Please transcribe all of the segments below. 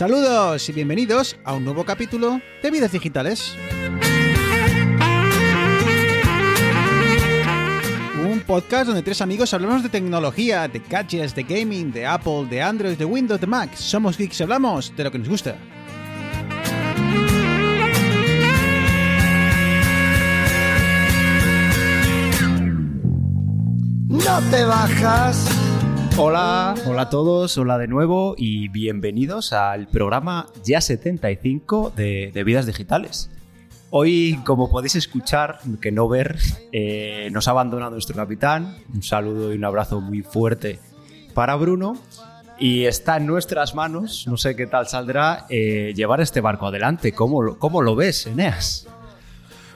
Saludos y bienvenidos a un nuevo capítulo de Vidas Digitales. Un podcast donde tres amigos hablamos de tecnología, de gadgets, de gaming, de Apple, de Android, de Windows, de Mac. Somos geeks y hablamos de lo que nos gusta. No te bajas. Hola, hola a todos, hola de nuevo y bienvenidos al programa ya 75 de, de Vidas Digitales. Hoy, como podéis escuchar, que no ver, eh, nos ha abandonado nuestro capitán. Un saludo y un abrazo muy fuerte para Bruno. Y está en nuestras manos, no sé qué tal saldrá, eh, llevar este barco adelante. ¿Cómo, cómo lo ves, Eneas?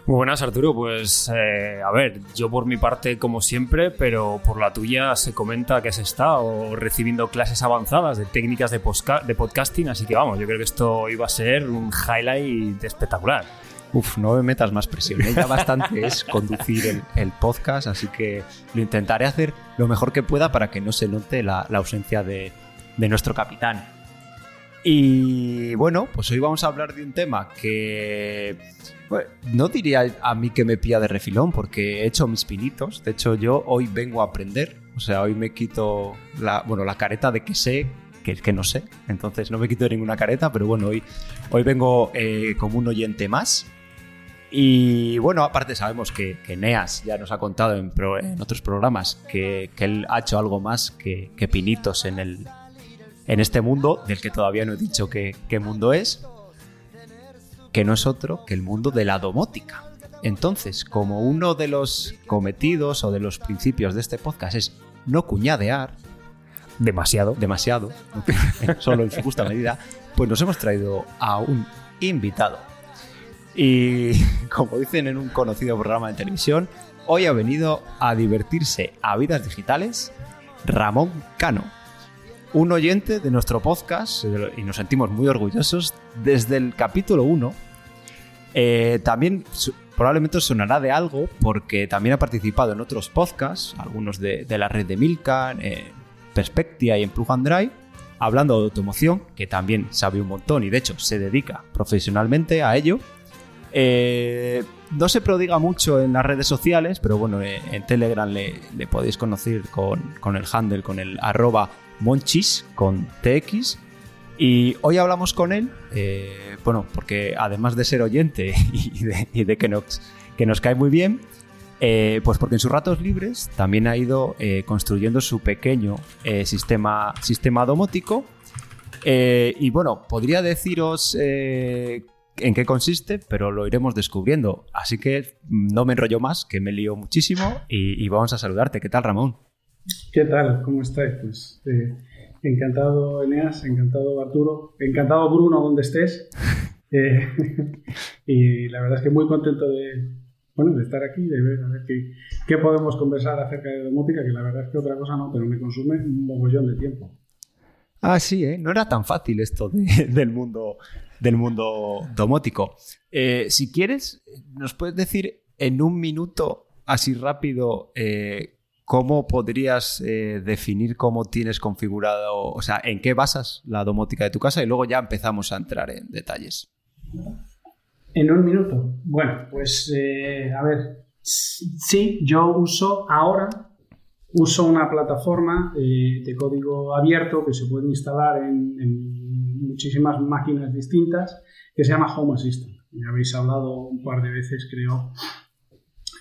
Muy buenas, Arturo. Pues, eh, a ver, yo por mi parte, como siempre, pero por la tuya se comenta que has estado recibiendo clases avanzadas de técnicas de, podcasting, así que vamos, yo creo que esto iba a ser un highlight espectacular. Uf, no me metas más presión. ¿eh? Ya bastante es conducir el, podcast, así que lo intentaré hacer lo mejor que pueda para que no se note la, ausencia de nuestro capitán. Y bueno, pues hoy vamos a hablar de un tema que no diría a mí que me pilla de refilón porque he hecho mis pinitos. De hecho, yo hoy vengo a aprender. O sea, hoy me quito la, bueno, la careta de que sé que, que no sé. Entonces no me quito ninguna careta, pero bueno, hoy, hoy vengo eh, como un oyente más. Y bueno, aparte sabemos que, que Neas ya nos ha contado en, pro- en otros programas que, que él ha hecho algo más que, que pinitos en, el, en este mundo, del que todavía no he dicho qué, qué mundo es, que no es otro que el mundo de la domótica. Entonces, como uno de los cometidos o de los principios de este podcast es no cuñadear, Demasiado. demasiado, solo en su justa medida, pues nos hemos traído a un invitado. Y como dicen en un conocido programa de televisión, hoy ha venido a divertirse a vidas digitales Ramón Cano, un oyente de nuestro podcast y nos sentimos muy orgullosos desde el capítulo 1. Eh, también probablemente os sonará de algo porque también ha participado en otros podcasts, algunos de, la red de Milkan, eh, Perspectia y en Plug and Drive, hablando de automoción, que también sabe un montón y de hecho se dedica profesionalmente a ello. Eh, no se prodiga mucho en las redes sociales, pero bueno, eh, en Telegram le, podéis conocer con, con el handle, con el arroba monchis, con TX. Y hoy hablamos con él, eh, bueno, porque además de ser oyente y de, que, nos, que nos cae muy bien, eh, pues porque en sus ratos libres también ha ido eh, construyendo su pequeño sistema, sistema domótico. Y bueno, podría deciros en qué consiste, pero lo iremos descubriendo. Así que no me enrollo más, que me lío muchísimo y vamos a saludarte. ¿Qué tal, Ramón? ¿Qué tal? ¿Cómo estáis? Pues eh, encantado, Eneas, encantado, Arturo, encantado, Bruno, donde estés. Eh, y la verdad es que muy contento de, bueno, de estar aquí, de ver, a ver qué, qué podemos conversar acerca de domótica, que la verdad es que otra cosa no, pero me consume un mogollón de tiempo. Ah, sí, ¿eh? no era tan fácil esto de- del, mundo, del mundo domótico. Eh, si quieres, ¿nos puedes decir en un minuto, así rápido, eh, cómo podrías eh, definir cómo tienes configurado, o sea, en qué basas la domótica de tu casa y luego ya empezamos a entrar en detalles? En un minuto. Bueno, pues eh, a ver, sí, yo uso ahora, uso una plataforma eh, de código abierto que se puede instalar en muchísimas máquinas distintas que se llama Home Assistant. Ya habéis hablado un par de veces, creo.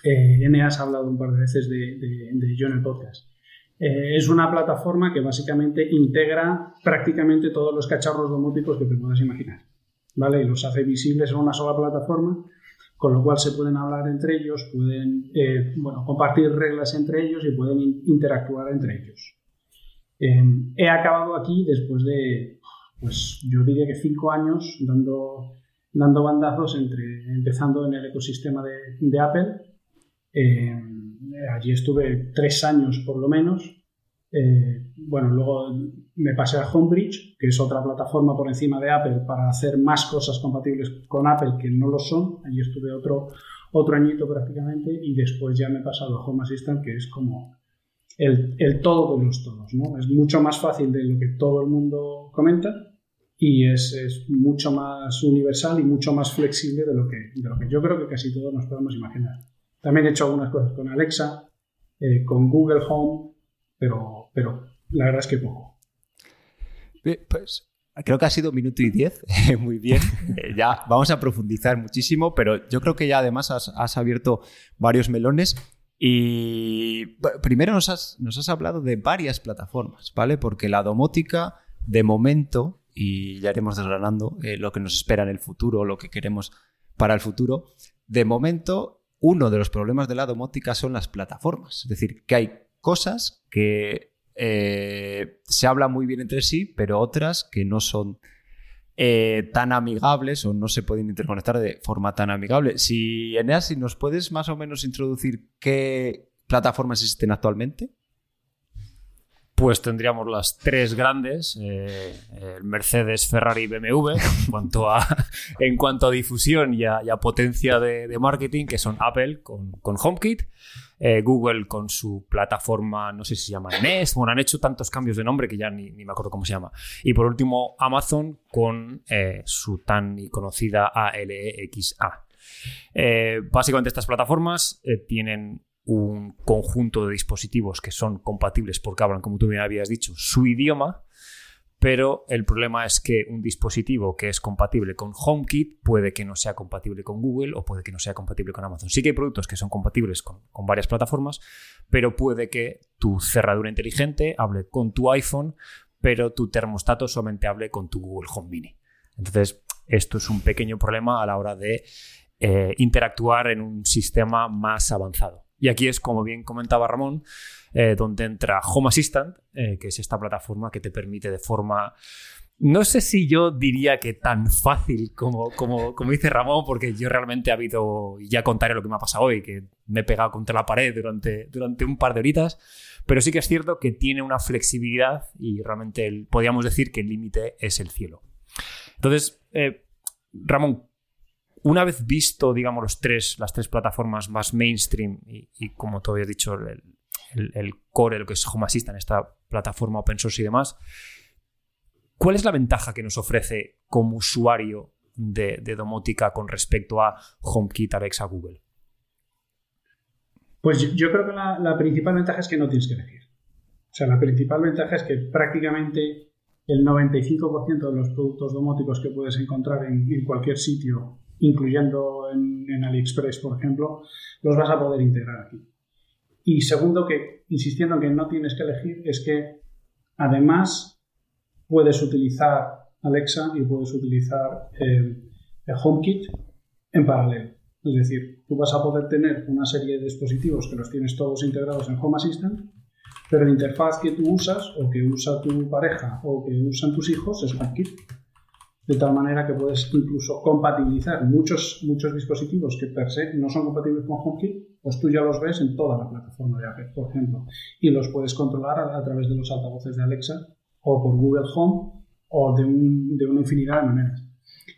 Eh, Eneas ha hablado un par de veces de, de, de podcast. Eh, es una plataforma que básicamente integra prácticamente todos los cacharros domóticos que te puedas imaginar. ¿vale? Y los hace visibles en una sola plataforma, con lo cual se pueden hablar entre ellos, pueden eh, bueno, compartir reglas entre ellos y pueden in- interactuar entre ellos. Eh, he acabado aquí después de, pues yo diría que cinco años dando, dando bandazos entre, empezando en el ecosistema de Apple. Eh, allí estuve tres años por lo menos. Eh, bueno, luego me pasé a Homebridge, que es otra plataforma por encima de Apple para hacer más cosas compatibles con Apple que no lo son. Allí estuve otro, otro añito prácticamente y después ya me he pasado a Home Assistant, que es como el, el todo de los todos. ¿no? Es mucho más fácil de lo que todo el mundo comenta y es, es, mucho más universal y mucho más flexible de lo, que, de lo que yo creo que casi todos nos podemos imaginar. También he hecho algunas cosas con Alexa, eh, con Google Home, pero, pero la verdad es que poco. Pues creo que ha sido minuto y diez, muy bien. Eh, ya vamos a profundizar muchísimo, pero yo creo que ya además has, has abierto varios melones. Y primero nos has, nos has hablado de varias plataformas, ¿vale? Porque la domótica, de momento, y ya iremos desgranando eh, lo que nos espera en el futuro, lo que queremos para el futuro, de momento uno de los problemas de la domótica son las plataformas. Es decir, que hay cosas que eh, se hablan muy bien entre sí, pero otras que no son eh, tan amigables o no se pueden interconectar de forma tan amigable. Si, Eneas, si nos puedes más o menos introducir qué plataformas existen actualmente. Pues tendríamos las tres grandes, eh, Mercedes, Ferrari y BMW, en cuanto a, en cuanto a difusión y a, potencia de, marketing, que son Apple con, con HomeKit, eh, Google con su plataforma, no sé si se llama Nest, bueno, han hecho tantos cambios de nombre que ya ni, me acuerdo cómo se llama. Y por último, Amazon con eh, su tan conocida ALEXA. Eh, básicamente estas plataformas tienen un conjunto de dispositivos que son compatibles porque hablan, como tú bien habías dicho, su idioma pero el problema es que un dispositivo que es compatible con HomeKit puede que no sea compatible con Google o puede que no sea compatible con Amazon. Sí que hay productos que son compatibles con, varias plataformas, pero puede que tu cerradura inteligente hable con tu iPhone, pero tu termostato solamente hable con tu Google Home Mini. Entonces, esto es un pequeño problema a la hora de eh, interactuar en un sistema más avanzado. Y aquí es, como bien comentaba Ramón, eh, donde entra Home Assistant, eh, que es esta plataforma que te permite de forma no sé si yo diría que tan fácil como, como, como, dice Ramón, porque yo realmente he habido, ya contaré lo que me ha pasado hoy, que me he pegado contra la pared durante, durante un par de horitas, pero sí que es cierto que tiene una flexibilidad y realmente podríamos decir que el límite es el cielo. Entonces, eh, Ramón, una vez visto, digamos, los tres, las tres plataformas más mainstream y, como tú habías dicho, el, el, core, lo que es Home Assistant, esta plataforma open source y demás. ¿Cuál es la ventaja que nos ofrece como usuario de, domótica con respecto a HomeKit, Alexa, Google? Pues yo, creo que la, principal ventaja es que no tienes que elegir. O sea, la principal ventaja es que prácticamente el 95% de los productos domóticos que puedes encontrar en, cualquier sitio, incluyendo en, AliExpress, por ejemplo, los vas a poder integrar aquí. Y segundo, que insistiendo en que no tienes que elegir, es que además puedes utilizar Alexa y puedes utilizar eh, el HomeKit en paralelo. Es decir, tú vas a poder tener una serie de dispositivos que los tienes todos integrados en Home Assistant, pero la interfaz que tú usas o que usa tu pareja o que usan tus hijos es HomeKit de tal manera que puedes incluso compatibilizar muchos, muchos dispositivos que per se no son compatibles con HomeKit, pues tú ya los ves en toda la plataforma de Apple, por ejemplo, y los puedes controlar a, través de los altavoces de Alexa o por Google Home o de, de una infinidad de maneras.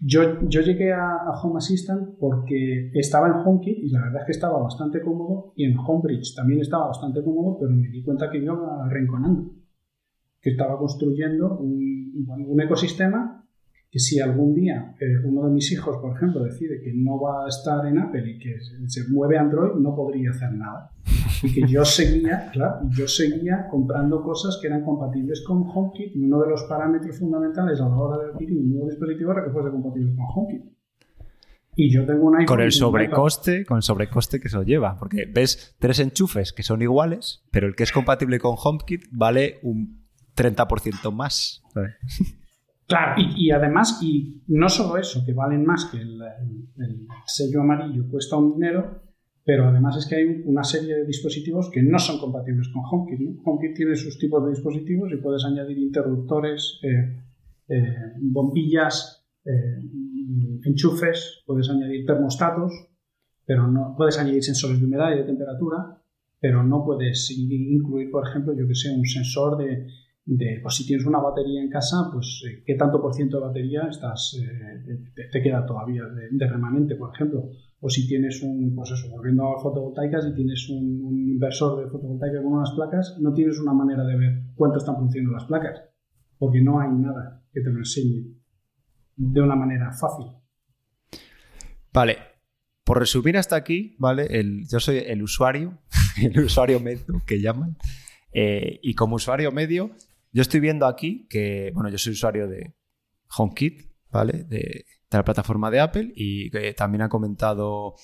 Yo, yo llegué a, Home Assistant porque estaba en HomeKit y la verdad es que estaba bastante cómodo y en HomeBridge también estaba bastante cómodo, pero me di cuenta que iba reenconando, que estaba construyendo un, un ecosistema que si algún día eh, uno de mis hijos, por ejemplo, decide que no va a estar en Apple y que se mueve Android, no podría hacer nada. Y que yo seguía, claro, yo seguía comprando cosas que eran compatibles con HomeKit y uno de los parámetros fundamentales a la hora de adquirir un nuevo dispositivo era que fuese compatible con HomeKit. Y yo tengo un iPhone. Con el sobrecoste, con el sobrecoste que eso lleva. Porque ves tres enchufes que son iguales, pero el que es compatible con HomeKit vale un 30% más. Claro, y, además, y no solo eso, que valen más que el, sello amarillo, cuesta un dinero, pero además es que hay una serie de dispositivos que no son compatibles con HomeKit. HomeKit tiene sus tipos de dispositivos y puedes añadir interruptores, eh, eh, bombillas, eh, enchufes, puedes añadir termostatos, pero no puedes añadir sensores de humedad y de temperatura, pero no puedes incluir, por ejemplo, yo que sé, un sensor de de, pues si tienes una batería en casa, pues eh, qué tanto por ciento de batería estás, eh, te, queda todavía de, remanente, por ejemplo. O si tienes un, pues eso, volviendo a fotovoltaicas, si tienes un, inversor de fotovoltaica con unas placas, no tienes una manera de ver cuánto están funcionando las placas, porque no hay nada que te lo enseñe de una manera fácil. Vale, por resumir hasta aquí, ¿vale? El, yo soy el usuario, el usuario medio que llaman. Eh, y como usuario medio, yo estoy viendo aquí que, bueno, yo soy usuario de HomeKit, ¿vale? De, de la plataforma de Apple y que también ha comentado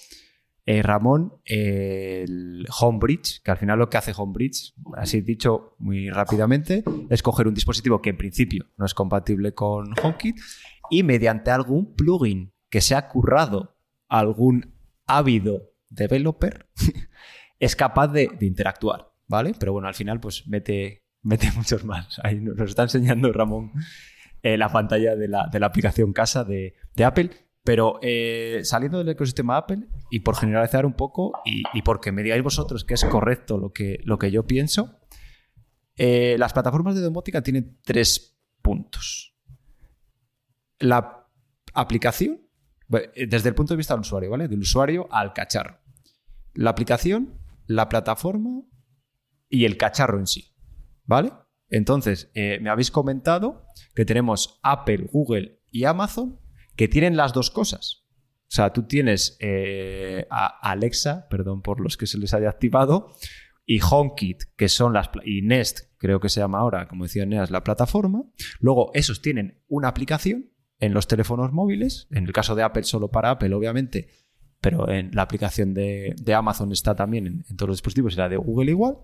eh, Ramón el Homebridge, que al final lo que hace Homebridge, así dicho muy rápidamente, es coger un dispositivo que en principio no es compatible con HomeKit y mediante algún plugin que se ha currado algún ávido developer, es capaz de, de interactuar, ¿vale? Pero bueno, al final pues mete, mete muchos más. Ahí nos está enseñando Ramón eh, la pantalla de la, de la aplicación casa de, de Apple. Pero eh, saliendo del ecosistema Apple y por generalizar un poco y, y, porque me digáis vosotros que es correcto lo que, lo que yo pienso, eh, las plataformas de domótica tienen tres puntos. La aplicación, desde el punto de vista del usuario, ¿vale? Del usuario al cacharro. La aplicación, la plataforma y el cacharro en sí, ¿vale? Entonces, eh, me habéis comentado que tenemos Apple, Google y Amazon que tienen las dos cosas. O sea, tú tienes eh, a Alexa, perdón por los que se les haya activado, y HomeKit, que son las... y Nest, creo que se llama ahora, como decía Neas, la plataforma. Luego, esos tienen una aplicación en los teléfonos móviles, en el caso de Apple solo para Apple, obviamente, pero en la aplicación de, de Amazon está también en, en todos los dispositivos y la de Google igual.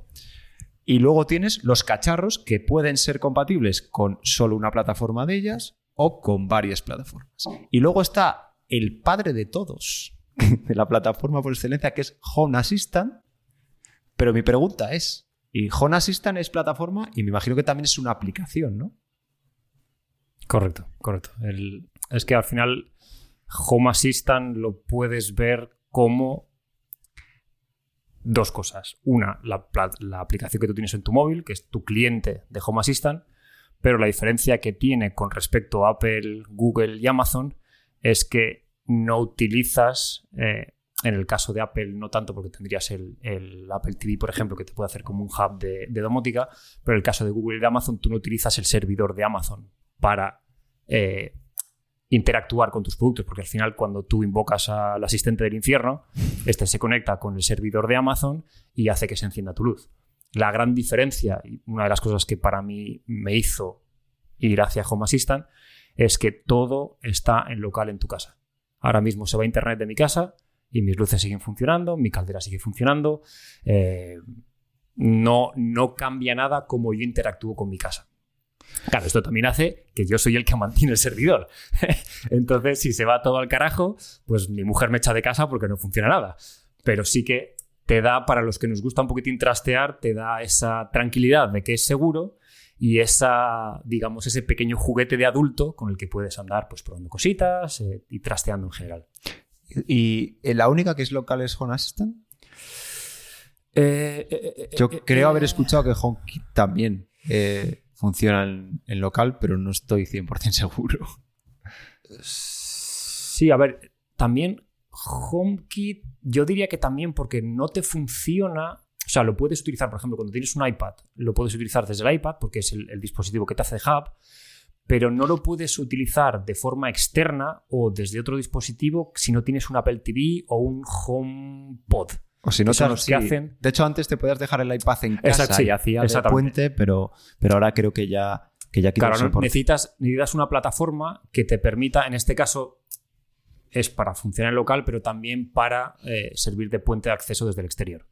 Y luego tienes los cacharros que pueden ser compatibles con solo una plataforma de ellas o con varias plataformas. Y luego está el padre de todos, de la plataforma por excelencia, que es Home Assistant. Pero mi pregunta es, ¿y Home Assistant es plataforma? Y me imagino que también es una aplicación, ¿no? Correcto, correcto. El, es que al final Home Assistant lo puedes ver como dos cosas. Una, la, aplicación que tú tienes en tu móvil, que es tu cliente de Home Assistant, pero la diferencia que tiene con respecto a Apple, Google y Amazon es que no utilizas, eh, en el caso de Apple no tanto porque tendrías el, el, Apple TV, por ejemplo, que te puede hacer como un hub de, de, domótica, pero en el caso de Google y de Amazon tú no utilizas el servidor de Amazon para eh, interactuar con tus productos, porque al final cuando tú invocas al asistente del infierno, este se conecta con el servidor de Amazon y hace que se encienda tu luz. La gran diferencia, y una de las cosas que para mí me hizo ir hacia Home Assistant, es que todo está en local en tu casa. Ahora mismo se va a internet de mi casa y mis luces siguen funcionando, mi caldera sigue funcionando, eh, no, no cambia nada como yo interactúo con mi casa. Claro, esto también hace que yo soy el que mantiene el servidor. Entonces, si se va todo al carajo, pues mi mujer me echa de casa porque no funciona nada. Pero sí que te da, para los que nos gusta un poquitín trastear, te da esa tranquilidad de que es seguro y esa, digamos, ese pequeño juguete de adulto con el que puedes andar pues probando cositas eh, y trasteando en general. ¿Y la única que es local es Home Assistant? Eh, eh, Yo creo haber escuchado que HomeKit también funciona en, en, local, pero no estoy 100% seguro. Sí, a ver, también HomeKit, yo diría que también porque no te funciona. O sea, lo puedes utilizar, por ejemplo, cuando tienes un iPad, lo puedes utilizar desde el iPad porque es el, el dispositivo que te hace hub, pero no lo puedes utilizar de forma externa o desde otro dispositivo si no tienes un Apple TV o un HomePod. O si no, son los sí. que hacen. De hecho, antes te podías dejar el iPad en casa Exacto, sí, y hacía de puente, pero, pero ahora creo que ya, que ya Claro, necesitas, necesitas una plataforma que te permita, en este caso, es para funcionar en local, pero también para eh, servir de puente de acceso desde el exterior.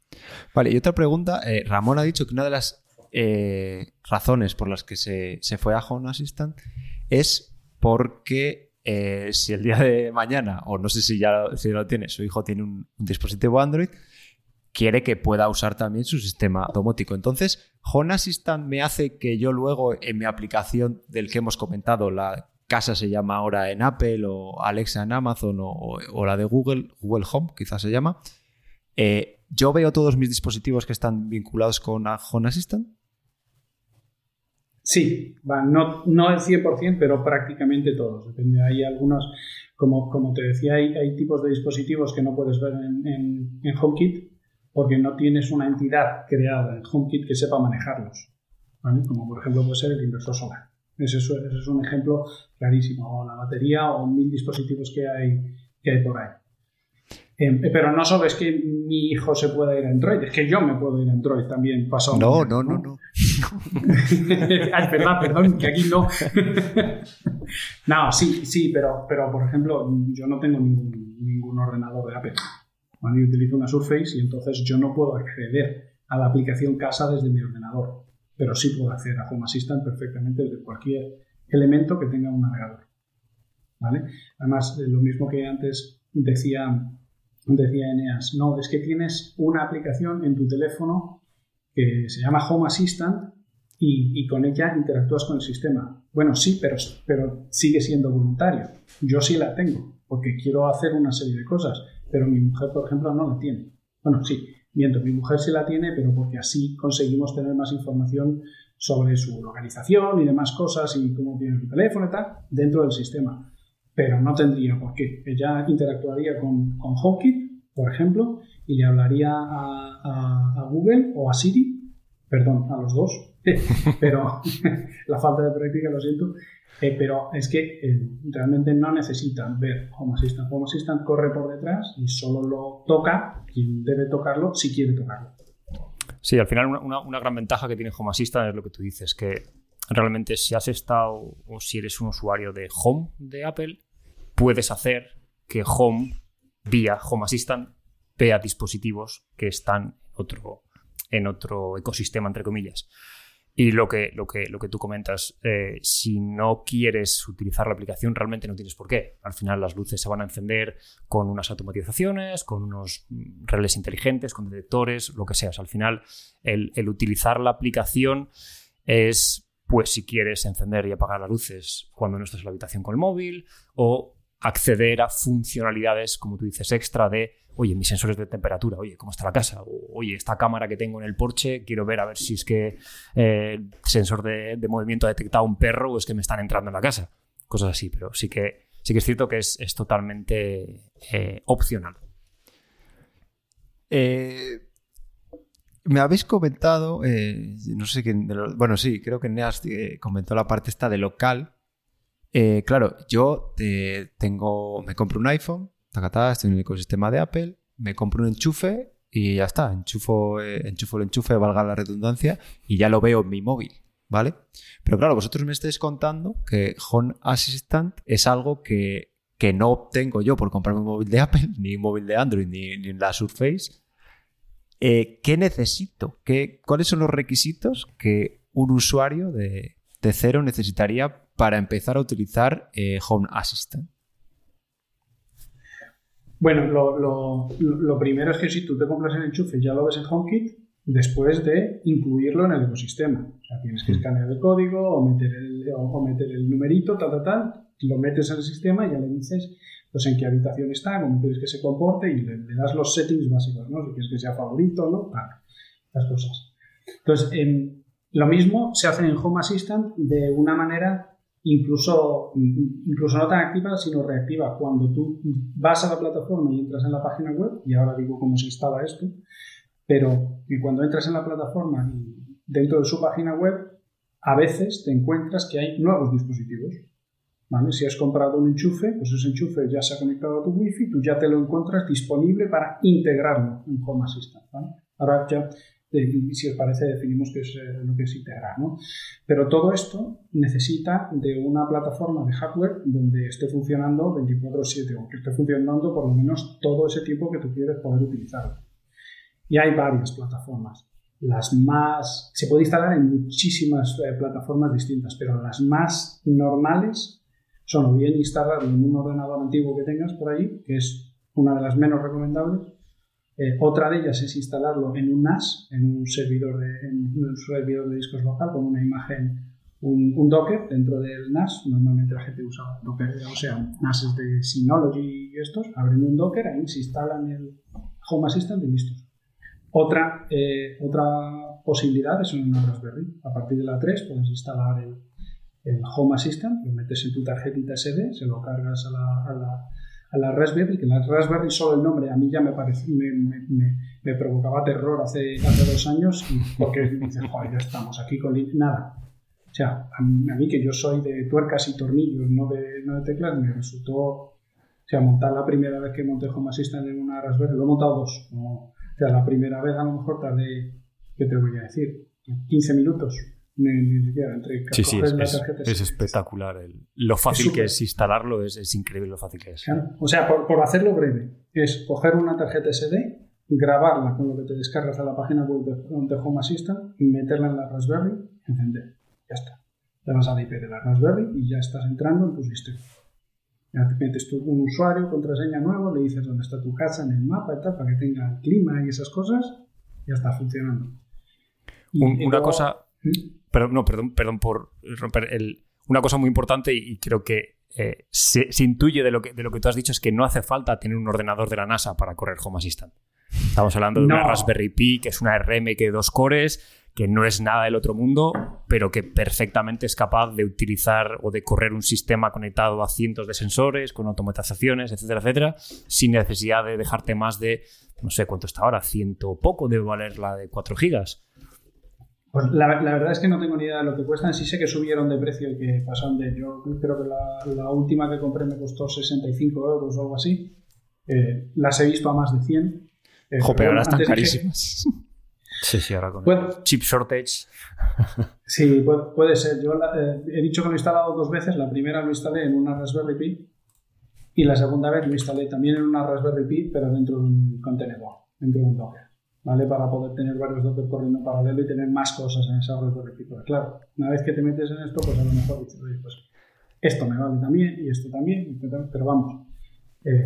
Vale, y otra pregunta. Eh, Ramón ha dicho que una de las eh, razones por las que se, se, fue a Home Assistant es porque eh, si el día de mañana, o no sé si ya, si ya lo tiene, su hijo tiene un, un, dispositivo Android, quiere que pueda usar también su sistema domótico. Entonces, Home Assistant me hace que yo luego en mi aplicación del que hemos comentado, la casa se llama ahora en Apple o Alexa en Amazon o, la de Google, Google Home quizás se llama, eh, yo veo todos mis dispositivos que están vinculados con Home Assistant. Sí, no, no el 100%, pero prácticamente todos. Depende, hay algunos, como, como te decía, hay, tipos de dispositivos que no puedes ver en, HomeKit porque no tienes una entidad creada en HomeKit que sepa manejarlos. ¿vale? Como por ejemplo puede ser el inversor solar. Ese es, ese es un ejemplo clarísimo. O la batería o mil dispositivos que hay, que hay por ahí. Eh, pero no solo es que mi hijo se pueda ir a Android, es que yo me puedo ir a Android también pasado. No, no, no, no. Ay, verdad, perdón, que aquí no. no, sí, sí, pero, pero por ejemplo, yo no tengo ningún, ningún ordenador de Apple. Bueno, yo utilizo una Surface y entonces yo no puedo acceder a la aplicación casa desde mi ordenador, pero sí puedo acceder a Home Assistant perfectamente desde cualquier elemento que tenga un navegador. ¿Vale? Además, lo mismo que antes decía decía Eneas, no, es que tienes una aplicación en tu teléfono que se llama Home Assistant y, con ella interactúas con el sistema. Bueno, sí, pero, pero sigue siendo voluntario. Yo sí la tengo porque quiero hacer una serie de cosas, pero mi mujer, por ejemplo, no la tiene. Bueno, sí, miento, mi mujer sí la tiene, pero porque así conseguimos tener más información sobre su localización y demás cosas y cómo tiene su teléfono y tal dentro del sistema pero no tendría por qué. Ella interactuaría con, con HomeKit, por ejemplo, y le hablaría a, Google o a Siri, perdón, a los dos, pero la falta de práctica, lo siento, eh, pero es que eh, realmente no necesitan ver Home Assistant. Home Assistant corre por detrás y solo lo toca quien debe tocarlo si quiere tocarlo. Sí, al final una, una gran ventaja que tiene Home Assistant es lo que tú dices, que realmente si has estado o si eres un usuario de Home de Apple, puedes hacer que Home, vía Home Assistant, vea dispositivos que están otro, en otro ecosistema, entre comillas. Y lo que, lo que, lo que tú comentas, eh, si no quieres utilizar la aplicación, realmente no tienes por qué. Al final las luces se van a encender con unas automatizaciones, con unos relés inteligentes, con detectores, lo que sea. al final, el, el, utilizar la aplicación es, pues, si quieres encender y apagar las luces cuando no estás en la habitación con el móvil, o acceder a funcionalidades, como tú dices, extra de, oye, mis sensores de temperatura, oye, ¿cómo está la casa? O, oye, esta cámara que tengo en el porche, quiero ver a ver si es que eh, el sensor de, movimiento ha detectado un perro o es que me están entrando en la casa. Cosas así, pero sí que, sí que es cierto que es, totalmente eh, opcional. Eh, me habéis comentado, no sé quién, bueno, sí, creo que Neas comentó la parte esta de local, eh, claro, yo tengo, me compro un iPhone, tacatá, estoy en el ecosistema de Apple, me compro un enchufe y ya está, enchufo, eh, enchufo el enchufe, valga la redundancia, y ya lo veo en mi móvil, ¿vale? Pero claro, vosotros me estáis contando que Home Assistant es algo que, no obtengo yo por comprarme un móvil de Apple, ni un móvil de Android, ni, en la Surface. Eh, ¿Qué necesito? ¿Qué, ¿Cuáles son los requisitos que un usuario de, de cero necesitaría para empezar a utilizar eh, Home Assistant? Bueno, lo, primero es que si tú te compras el enchufe ya lo ves en HomeKit después de incluirlo en el ecosistema. O sea, tienes que mm. escanear el código o meter el, o meter el numerito, tal, tal, tal, lo metes en el sistema y ya le dices pues en qué habitación está, cómo quieres que se comporte y le, das los settings básicos, ¿no? Si quieres que sea favorito, ¿no? Tal, las cosas. Entonces, lo mismo se hace en Home Assistant de una manera incluso, incluso no tan activa, sino reactiva. Cuando tú vas a la plataforma y entras en la página web, y ahora digo cómo se instala esto, pero cuando entras en la plataforma y dentro de su página web, a veces te encuentras que hay nuevos dispositivos. ¿vale? Si has comprado un enchufe, pues ese enchufe ya se ha conectado a tu wifi, tú ya te lo encuentras disponible para integrarlo en Home Assistant. Ahora ya si os parece definimos qué es eh, lo que es integrar. ¿no? Pero todo esto necesita de una plataforma de hardware donde esté funcionando 24/7 o que esté funcionando por lo menos todo ese tiempo que tú quieres poder utilizarlo. Y hay varias plataformas. Las más... Se puede instalar en muchísimas eh, plataformas distintas, pero las más normales son o bien instalarlo en un ordenador antiguo que tengas por ahí, que es una de las menos recomendables, eh, otra de ellas es instalarlo en un NAS, en un servidor de, en un servidor de discos local con una imagen, un, Docker dentro del NAS. Normalmente la gente usa Docker, o sea, NAS de Synology y estos. Abren un Docker, ahí se instalan el Home Assistant y listos. Otra, eh, otra posibilidad es una Raspberry. A partir de la 3 puedes instalar el, el Home Assistant, lo metes en tu tarjetita SD, se lo cargas a la a la Raspberry, que la Raspberry solo el nombre a mí ya me, parecía, me, provocaba terror hace, hace dos años, porque dices, joder, ya estamos aquí con nada. sea, a mí, que yo soy de tuercas y tornillos, no de, no de teclas, me resultó, o sea, montar la primera vez que monté Home Assistant en una Raspberry, lo he montado dos, o sea, la primera vez a lo mejor tardé, ¿qué te voy a decir? 15 minutos, ni, ni siquiera, entre Sí, sí, es, la es- tarjeta es SD. espectacular. el- lo fácil Es que es instalarlo es, es increíble lo fácil que es. Claro. O sea, por, por hacerlo breve, es coger una tarjeta SD, grabarla con lo que te descargas a la página web de, de Home Assistant, y meterla en la Raspberry, encender. Ya está. Le vas al IP de la Raspberry y ya estás entrando en tu sistema. Ya te metes tú un usuario, contraseña nuevo, le dices dónde está tu casa en el mapa y tal, para que tenga el clima y esas cosas, ya está funcionando. Y- Un- y una luego- cosa, ¿Mm? Perdón, no, perdón, perdón por romper el, una cosa muy importante y, y creo que eh, se, se intuye de lo, que, de lo que tú has dicho es que no hace falta tener un ordenador de la NASA para correr Home Assistant. Estamos hablando de una. Raspberry Pi, que es una RM que dos cores, que no es nada del otro mundo, pero que perfectamente es capaz de utilizar o de correr un sistema conectado a cientos de sensores, con automatizaciones, etcétera, etcétera, sin necesidad de dejarte más de, no sé cuánto está ahora, ciento poco debe valer la de 4 gigas. Pues la, la verdad es que no tengo ni idea de lo que cuestan. Sí sé que subieron de precio y que pasaron de. Yo creo que la, la última que compré me costó 65 euros o algo así. Eh, las he visto a más de 100. Eh, Jo, pero ahora están dije- carísimas. Sí, sí, ahora con el chip shortage. Sí, puede, puede ser. Yo la- eh, he dicho que lo he instalado dos veces. La primera lo instalé en una Raspberry Pi y la segunda vez lo instalé también en una Raspberry Pi, pero dentro de un contenedor, dentro de un Docker. ¿Vale? Para poder tener varios Docker corriendo en paralelo y tener más cosas en esa Pi. Porque claro, una vez que te metes en esto, pues a lo mejor dices, oye, pues esto me vale también y esto también, y esto también", pero vamos. eh,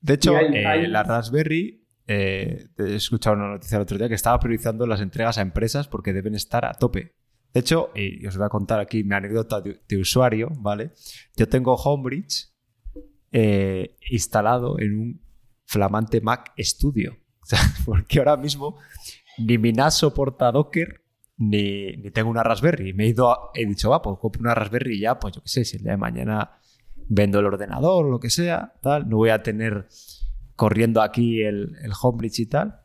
De hecho, hay- eh, hay- la Raspberry, eh, he escuchado una noticia el otro día que estaba priorizando las entregas a empresas porque deben estar a tope. De hecho, y os voy a contar aquí mi anécdota de, de usuario, ¿vale? Yo tengo Homebridge eh, instalado en un flamante Mac Studio. Porque ahora mismo ni mi NAS soporta Docker, ni, ni tengo una Raspberry. Me he ido, a- he dicho, va, pues compro una Raspberry y ya, pues yo qué sé, si el día de mañana vendo el ordenador o lo que sea, tal, no voy a tener corriendo aquí el, el Homebridge y tal.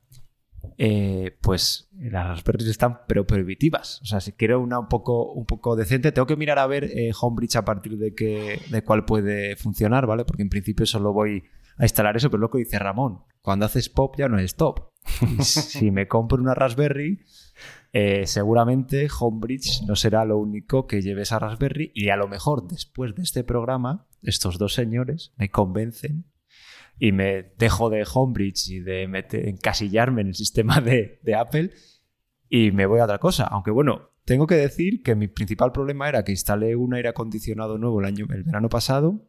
eh, pues las Raspberries están pero prohibitivas. O sea, si quiero una un poco, un poco decente, tengo que mirar a ver eh, Homebridge a partir de, qué, de cuál puede funcionar, ¿vale? Porque en principio solo voy a instalar eso, pero lo que dice Ramón, cuando haces pop ya no es top. Si me compro una Raspberry, eh, seguramente Homebridge no será lo único que lleve esa Raspberry y a lo mejor después de este programa, estos dos señores me convencen y me dejo de Homebridge y de meter- encasillarme en el sistema de, de Apple y me voy a otra cosa. Aunque bueno, tengo que decir que mi principal problema era que instalé un aire acondicionado nuevo el, año, el verano pasado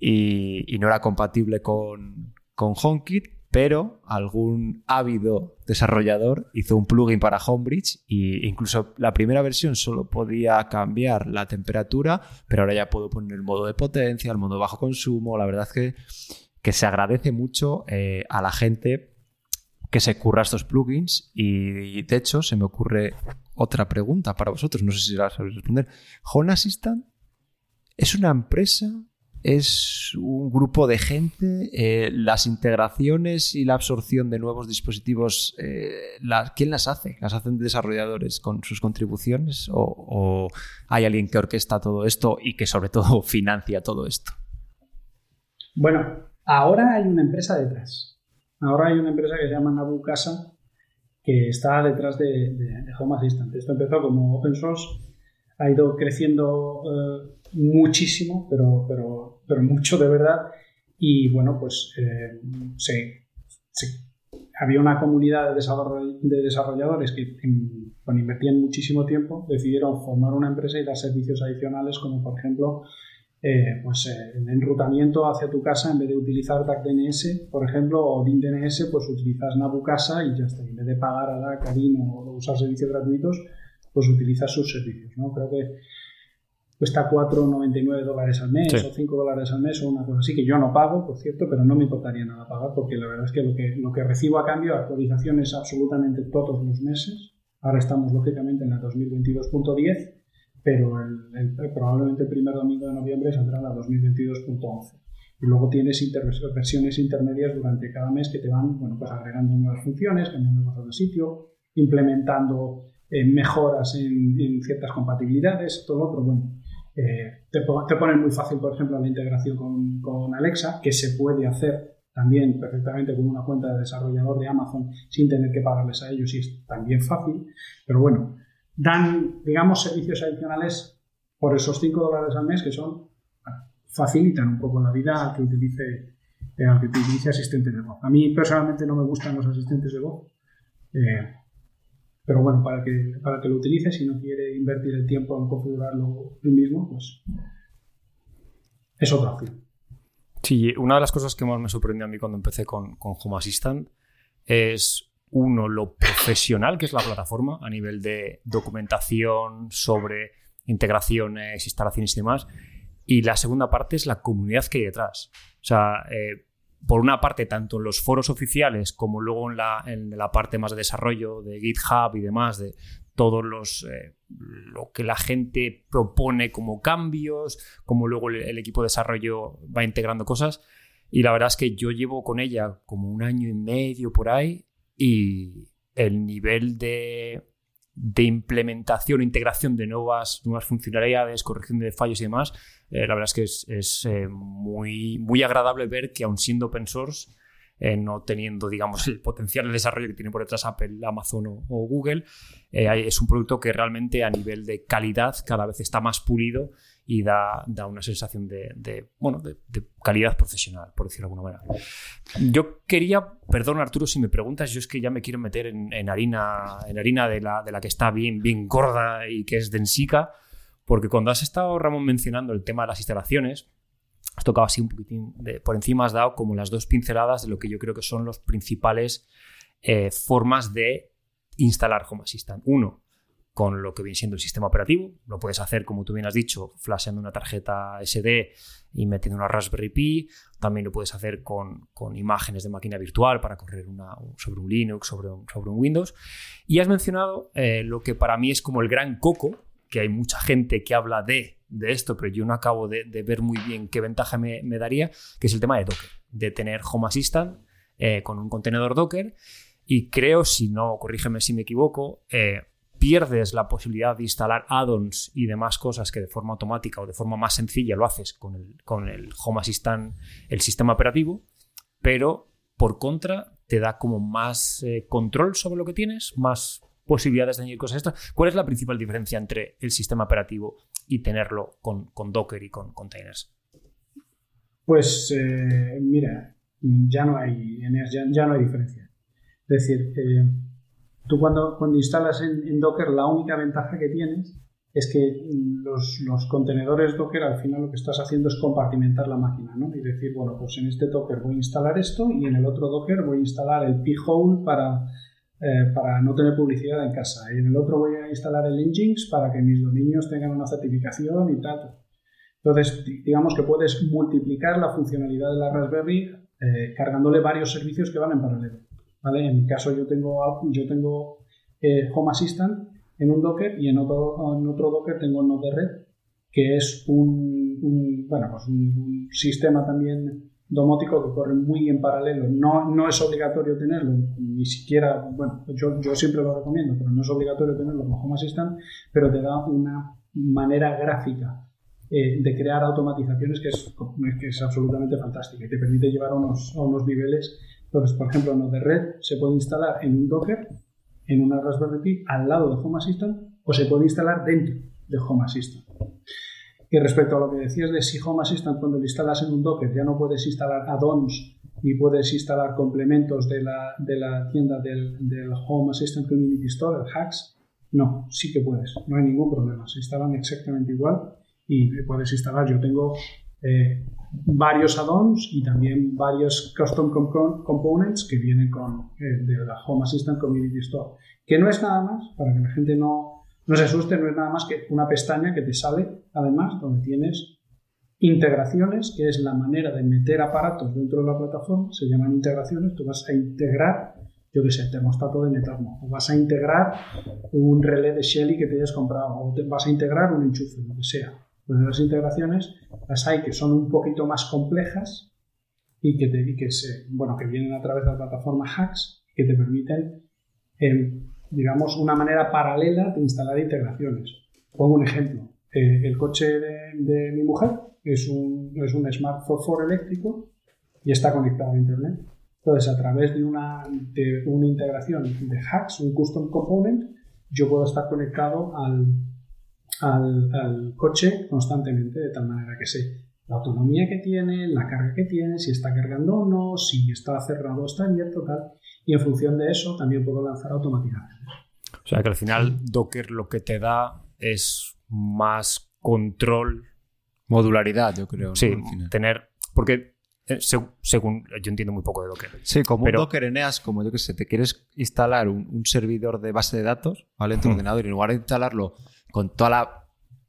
y, y no era compatible con, con HomeKit, pero algún ávido desarrollador hizo un plugin para Homebridge e incluso la primera versión solo podía cambiar la temperatura, pero ahora ya puedo poner el modo de potencia, el modo bajo consumo. La verdad es que, que se agradece mucho eh, a la gente que se curra estos plugins y de hecho se me ocurre otra pregunta para vosotros, no sé si la sabéis responder. ¿Home Assistant es una empresa? ¿Es un grupo de gente? Eh, ¿Las integraciones y la absorción de nuevos dispositivos, eh, quién las hace? ¿Las hacen desarrolladores con sus contribuciones? ¿O, o hay alguien que orquesta todo esto y que sobre todo financia todo esto? Bueno, ahora hay una empresa detrás. Ahora hay una empresa que se llama Nabu Casa que está detrás de, de- de Home Assistant. Esto empezó como open source, ha ido creciendo eh, muchísimo, pero, pero, pero mucho de verdad. Y bueno, pues eh, había una comunidad de, desarroll- de desarrolladores que en- con invertían muchísimo tiempo, decidieron formar una empresa y dar servicios adicionales como por ejemplo eh, pues eh, el enrutamiento hacia tu casa en vez de utilizar DAC DNS, por ejemplo, o DIN DNS, pues utilizas Nabu Casa y ya está. En vez de pagar a DAC, a DIN o usar servicios gratuitos, pues utilizas sus servicios. ¿no? Creo que cuesta 4,99 dólares al mes Sí. o 5 dólares al mes o una cosa así, que yo no pago, por cierto, pero no me importaría nada pagar porque la verdad es que lo que, lo que recibo a cambio, actualizaciones absolutamente todos los meses. Ahora estamos lógicamente en la 2022.10 pero el, el- probablemente el primer domingo de noviembre saldrá la 2022.11. Y luego tienes inter- versiones intermedias durante cada mes que te van bueno, pues agregando nuevas funciones, cambiando cosas de sitio, implementando eh, mejoras en, ciertas compatibilidades, todo otro, bueno, eh, te, te pone muy fácil, por ejemplo, la integración con, con, Alexa, que se puede hacer también perfectamente con una cuenta de desarrollador de Amazon sin tener que pagarles a ellos y es también fácil, pero bueno, dan, digamos, servicios adicionales por esos 5 dólares al mes que son facilitan un poco la vida al que utilice al que utilice asistentes de voz. A mí personalmente no me gustan los asistentes de voz, eh, pero bueno, para que, para que lo utilice, si no quiere invertir el tiempo en configurarlo él mismo, pues es otra opción. Sí, una de las cosas que más me sorprendió a mí cuando empecé con, con Home Assistant es, uno, lo profesional que es la plataforma a nivel de documentación sobre integraciones, instalaciones y demás. Y la segunda parte es la comunidad que hay detrás. O sea, eh, por una parte, tanto en los foros oficiales como luego en la, en la parte más de desarrollo de GitHub y demás, de todos los eh, lo que la gente propone como cambios, como luego el, equipo de desarrollo va integrando cosas. Y la verdad es que yo llevo con ella como un año y medio por ahí y el nivel de, de implementación, integración de nuevas, nuevas funcionalidades, corrección de fallos y demás, eh, la verdad es que es, eh, muy, muy agradable ver que aun siendo open source, eh, no teniendo, digamos, el potencial de desarrollo que tiene por detrás Apple, Amazon o, Google, es un producto que realmente a nivel de calidad cada vez está más pulido y da, da una sensación de, bueno, de, calidad profesional, por decirlo de alguna manera. Yo quería, perdón Arturo si me preguntas, yo es que ya me quiero meter en, harina, en harina de la, de la que está bien, bien gorda y que es densica, porque cuando has estado, Ramón, mencionando el tema de las instalaciones, has tocado así un poquitín por encima, has dado como las dos pinceladas de lo que yo creo que son las principales eh, formas de instalar Home Assistant. Uno, con lo que viene siendo el sistema operativo. Lo puedes hacer, como tú bien has dicho, flasheando una tarjeta SD y metiendo una Raspberry Pi. También lo puedes hacer con, imágenes de máquina virtual para correr una, sobre un Linux, sobre un, sobre un Windows. Y has mencionado eh, lo que para mí es como el gran coco que hay mucha gente que habla de, de esto, pero yo no acabo de, ver muy bien qué ventaja me, daría, que es el tema de Docker, de tener Home Assistant eh, con un contenedor Docker. Y creo, si no, corrígeme si me equivoco, eh, pierdes la posibilidad de instalar add-ons y demás cosas que de forma automática o de forma más sencilla lo haces con el, con el Home Assistant, el sistema operativo, pero por contra te da como más eh, control sobre lo que tienes, más posibilidades de añadir cosas estas. ¿Cuál es la principal diferencia entre el sistema operativo y tenerlo con, Docker y con containers? Pues eh, mira, ya no hay, ya, no hay diferencia. Es decir, eh, tú cuando, cuando instalas en, Docker la única ventaja que tienes es que los, los, contenedores Docker al final lo que estás haciendo es compartimentar la máquina, ¿no? Y decir, bueno, pues en este Docker voy a instalar esto y en el otro Docker voy a instalar el p-hole para eh, para no tener publicidad en casa. Y en el otro voy a instalar el Nginx para que mis dominios tengan una certificación y tal. Entonces, digamos que puedes multiplicar la funcionalidad de la Raspberry eh, cargándole varios servicios que van en paralelo. ¿Vale? En mi caso yo tengo, yo tengo eh, Home Assistant en un Docker y en otro, en otro Docker tengo Node-RED, que es un, bueno, pues un sistema también domótico que corre muy en paralelo. No, no es obligatorio tenerlo, ni siquiera, bueno, yo, yo siempre lo recomiendo, pero no es obligatorio tenerlo con Home Assistant, pero te da una manera gráfica eh, de crear automatizaciones que es, que es absolutamente fantástica y te permite llevar a unos, a unos niveles. Entonces, por ejemplo, Node red se puede instalar en un Docker, en una Raspberry Pi, al lado de Home Assistant, o se puede instalar dentro de Home Assistant. Y respecto a lo que decías de si Home Assistant, cuando lo instalas en un Docker, ya no puedes instalar add-ons ni puedes instalar complementos de la, de la tienda del, del, Home Assistant Community Store, el Hacks. No, sí que puedes, no hay ningún problema. Se instalan exactamente igual y puedes instalar. Yo tengo eh, varios add-ons y también varios custom components que vienen con eh, de la Home Assistant Community Store. Que no es nada más, para que la gente no, no se asuste, no es nada más que una pestaña que te sale, además, donde tienes integraciones, que es la manera de meter aparatos dentro de la plataforma, se llaman integraciones, tú vas a integrar, yo qué sé, termostato de metalmo, o vas a integrar un relé de Shelly que te hayas comprado, o vas a integrar un enchufe, lo que sea. Las integraciones las hay que son un poquito más complejas y que, te, que, se, bueno, que vienen a través de la plataforma Hacks, que te permiten em, digamos, una manera paralela de instalar integraciones. Pongo un ejemplo. Eh, el coche de, mi mujer es un, es un Smart 4 eléctrico y está conectado a Internet. Entonces, a través de una, de una integración de hacks, un custom component, yo puedo estar conectado al, al, al, coche constantemente, de tal manera que sé la autonomía que tiene, la carga que tiene, si está cargando o no, si está cerrado o está abierto, tal. Y en función de eso también puedo lanzar automáticamente. O sea que al final Docker lo que te da es más control. Modularidad, yo creo. Sí, tener. Porque eh, según yo entiendo muy poco de Docker. Sí, como un Docker Eneas, como yo que sé, te quieres instalar un, servidor de base de datos, ¿vale? En tu ordenador y en lugar de instalarlo con toda la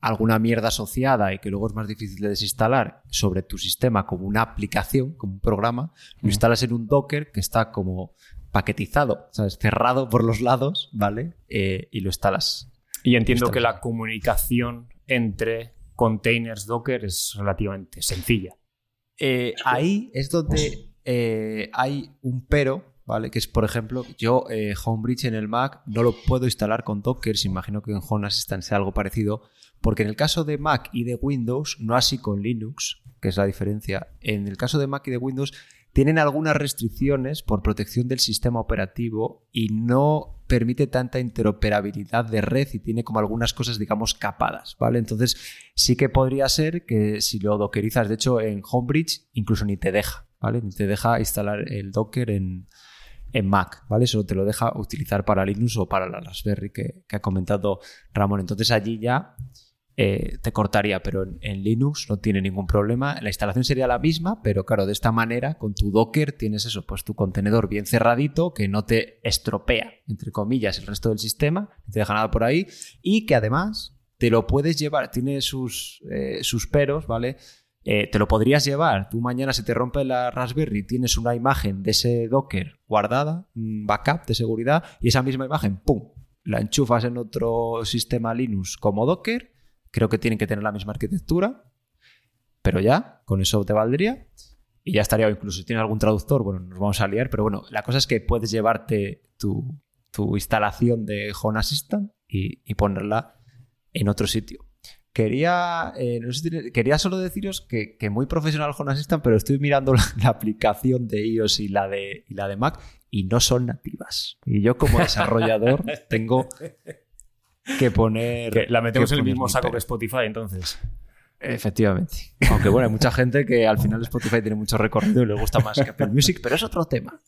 alguna mierda asociada y que luego es más difícil de desinstalar sobre tu sistema como una aplicación, como un programa, lo instalas en un Docker que está como paquetizado, ¿sabes? Cerrado por los lados, ¿vale? Eh, y lo instalas. Y entiendo que la comunicación entre containers Docker es relativamente sencilla. Eh, ahí es donde eh, hay un pero, ¿vale? Que es, por ejemplo, yo Homebridge en el Mac no lo puedo instalar con Docker, si imagino que en Home Assistant sea algo parecido, porque en el caso de Mac y de Windows, no así con Linux, que es la diferencia, en el caso de Mac y de Windows tienen algunas restricciones por protección del sistema operativo y no permite tanta interoperabilidad de red y tiene como algunas cosas, digamos, capadas, ¿vale? Entonces, sí que podría ser que si lo dockerizas, de hecho, en Homebridge incluso ni te deja, ¿vale? Ni te deja instalar el Docker en, Mac, ¿vale? Solo te lo deja utilizar para Linux o para la Raspberry que, que ha comentado Ramón. Entonces, allí ya eh, te cortaría, pero en, Linux no tiene ningún problema. La instalación sería la misma, pero claro, de esta manera, con tu Docker tienes eso, pues tu contenedor bien cerradito, que no te estropea, entre comillas, el resto del sistema, no te deja nada por ahí, y que además te lo puedes llevar, tiene sus, eh, sus peros, ¿vale? Eh, te lo podrías llevar. Tú mañana se te rompe la Raspberry, tienes una imagen de ese Docker guardada, un backup de seguridad, y esa misma imagen, ¡pum! La enchufas en otro sistema Linux como Docker Creo que tienen que tener la misma arquitectura, pero ya, con eso te valdría. Y ya estaría, incluso si tiene algún traductor, bueno, nos vamos a liar, pero bueno, la cosa es que puedes llevarte tu, instalación de Home Assistant y, ponerla en otro sitio. Quería, eh, quería solo deciros que, muy profesional Home Assistant, pero estoy mirando la, aplicación de iOS y la de, y la de Mac y no son nativas. Y yo como desarrollador tengo que poner. la metemos en el mismo saco que Spotify, entonces. Efectivamente. Aunque bueno, hay mucha gente que al final Spotify tiene mucho recorrido y le gusta más que Apple Music, pero es otro tema.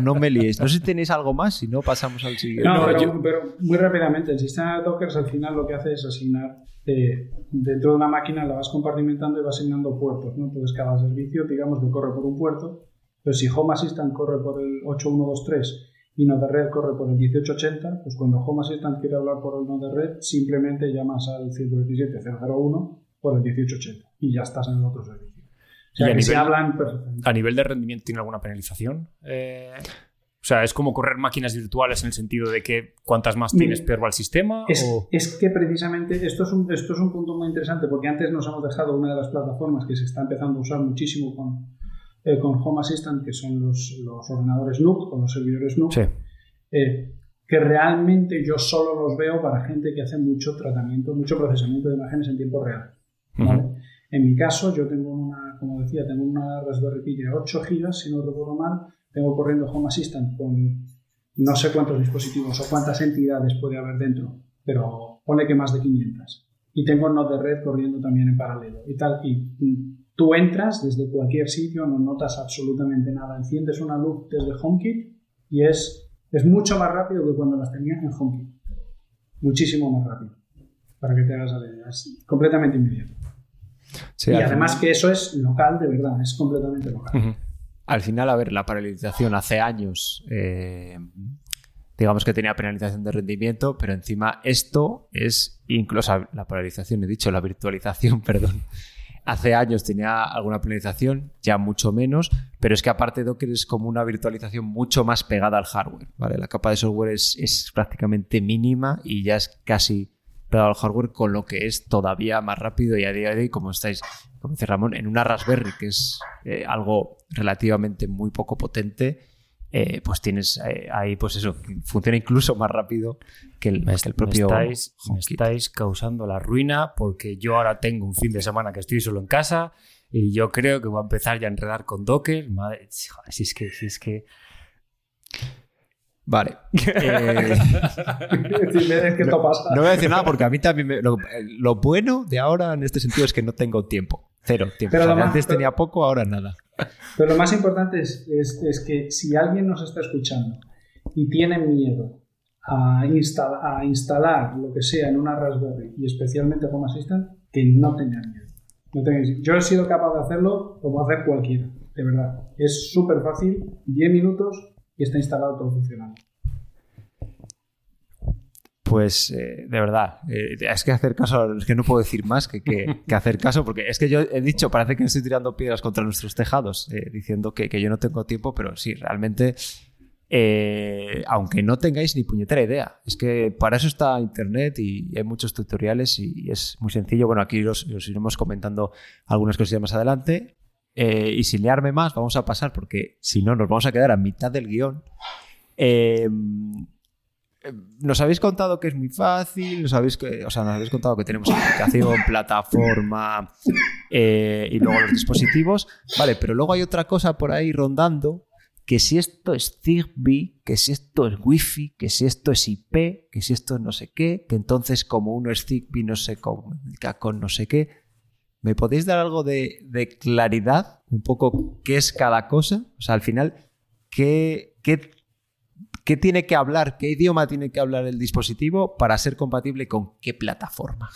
No, me liéis. No sé si tenéis algo más, si no pasamos al siguiente. No, pero, muy rápidamente, el sistema de Docker al final lo que hace es asignar eh, dentro de una máquina, la vas compartimentando y vas asignando puertos. ¿no? Entonces cada servicio, digamos que corre por un puerto. Pero si Home Assistant corre por el 8123 y de red corre por el 1880, pues cuando Home Assistant quiere hablar por el de red, simplemente llamas al 127.001 por el 1880 y ya estás en el otro servicio. O sea, que se hablan perfectamente. ¿A nivel de rendimiento tiene alguna penalización? Eh, o sea, ¿es como correr máquinas virtuales en el sentido de que cuantas más tienes, peor va el sistema? Es, es, que precisamente esto es, un, esto es un punto muy interesante porque antes nos hemos dejado una de las plataformas que se está empezando a usar muchísimo con, eh, con Home Assistant, que son los, los ordenadores NUC, con los servidores NUC, eh, que realmente yo solo los veo para gente que hace mucho tratamiento, mucho procesamiento de imágenes en tiempo real. En mi caso, yo tengo una, como decía, tengo una Raspberry Pi de 8 GB, si no recuerdo mal, tengo corriendo Home Assistant con no sé cuántos dispositivos o cuántas entidades puede haber dentro, pero pone que más de 500. Y tengo Node de red corriendo también en paralelo y tal. Y Tú entras desde cualquier sitio, no notas absolutamente nada. Enciendes una luz desde HomeKit y es, es mucho más rápido que cuando las tenías en HomeKit. Muchísimo más rápido. Para que te hagas la idea. Es completamente inmediato. Y además que eso es local de verdad, es completamente local. Al final, a ver, la paralización hace años, eh, digamos que tenía penalización de rendimiento, pero encima esto es incluso la paralización, he dicho, la virtualización, perdón, Hace años tenía alguna penalización, ya mucho menos, pero es que aparte Docker es como una virtualización mucho más pegada al hardware. ¿vale? La capa de software es, prácticamente mínima y ya es casi pegado al hardware, con lo que es todavía más rápido y a día de hoy, como estáis, como dice Ramón, en una Raspberry, que es eh, algo relativamente muy poco potente, eh, pues tienes eh, ahí, pues eso, funciona incluso más rápido que el, Me, que el propio. me estáis, me HomeKit. estáis causando la ruina porque yo ahora tengo un fin de semana que estoy solo en casa y yo creo que voy a empezar ya a enredar con Docker. Madre, si es que, si es que. Vale. Eh, es que esto pasa. no voy a decir nada porque a mí también me- lo, lo bueno de ahora en este sentido es que no tengo tiempo. Cero tiempo. Pero O sea, lo más- antes tenía poco, ahora nada. Pero lo más importante es, es- es que si alguien nos está escuchando y tiene miedo a, instala- a instalar lo que sea en una Raspberry y especialmente Home Assistant, que no tengan miedo. No tengáis- Yo he sido capaz de hacerlo como hacer cualquiera, de verdad. Es súper fácil, 10 minutos y está instalado todo funcionando. Pues eh, de verdad, eh, es que hacer caso, es que no puedo decir más que, que- que hacer caso, porque es que yo he dicho, parece que estoy tirando piedras contra nuestros tejados, eh, diciendo que, que yo no tengo tiempo, pero sí, realmente, aunque no tengáis ni puñetera idea, es que para eso está Internet y hay muchos tutoriales y es muy sencillo. Bueno, aquí os, os iremos comentando algunas cosillas más adelante. Eh, y sin liarme más, vamos a pasar, porque si no, nos vamos a quedar a mitad del guion. Eh, nos habéis contado que es muy fácil, nos habéis, o sea, nos habéis contado que tenemos aplicación, plataforma eh, y luego los dispositivos. Vale, pero luego hay otra cosa por ahí rondando, que si esto es Zigbee, que si esto es Wi-Fi, que si esto es IP, que si esto es no sé qué, que entonces como uno es Zigbee no se comunica con no sé qué. ¿Me podéis dar algo de, claridad? Un poco qué es cada cosa. O sea, al final, ¿qué, qué ¿Qué tiene que hablar? ¿Qué idioma tiene que hablar el dispositivo para ser compatible con qué plataforma?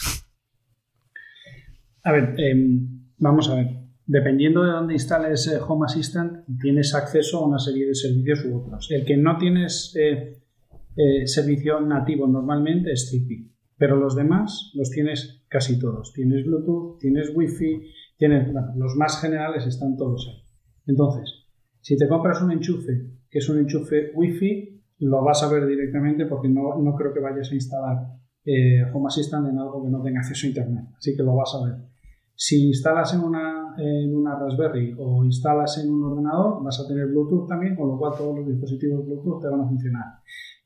A ver, em, vamos a ver. Dependiendo de dónde instales eh, Home Assistant, tienes acceso a una serie de servicios u otros. El que no tienes eh, eh, servicio nativo normalmente es Zigbee, pero los demás los tienes casi todos. Tienes Bluetooth, tienes Wi-Fi, tienes, bueno, los más generales están todos ahí. Entonces, si te compras un enchufe que es un enchufe Wi-Fi, lo vas a ver directamente porque no, no creo que vayas a instalar eh, Home Assistant en algo que no tenga acceso a Internet. Así que lo vas a ver. Si instalas en una, en una Raspberry o instalas en un ordenador, vas a tener Bluetooth también, con lo cual todos los dispositivos Bluetooth te van a funcionar.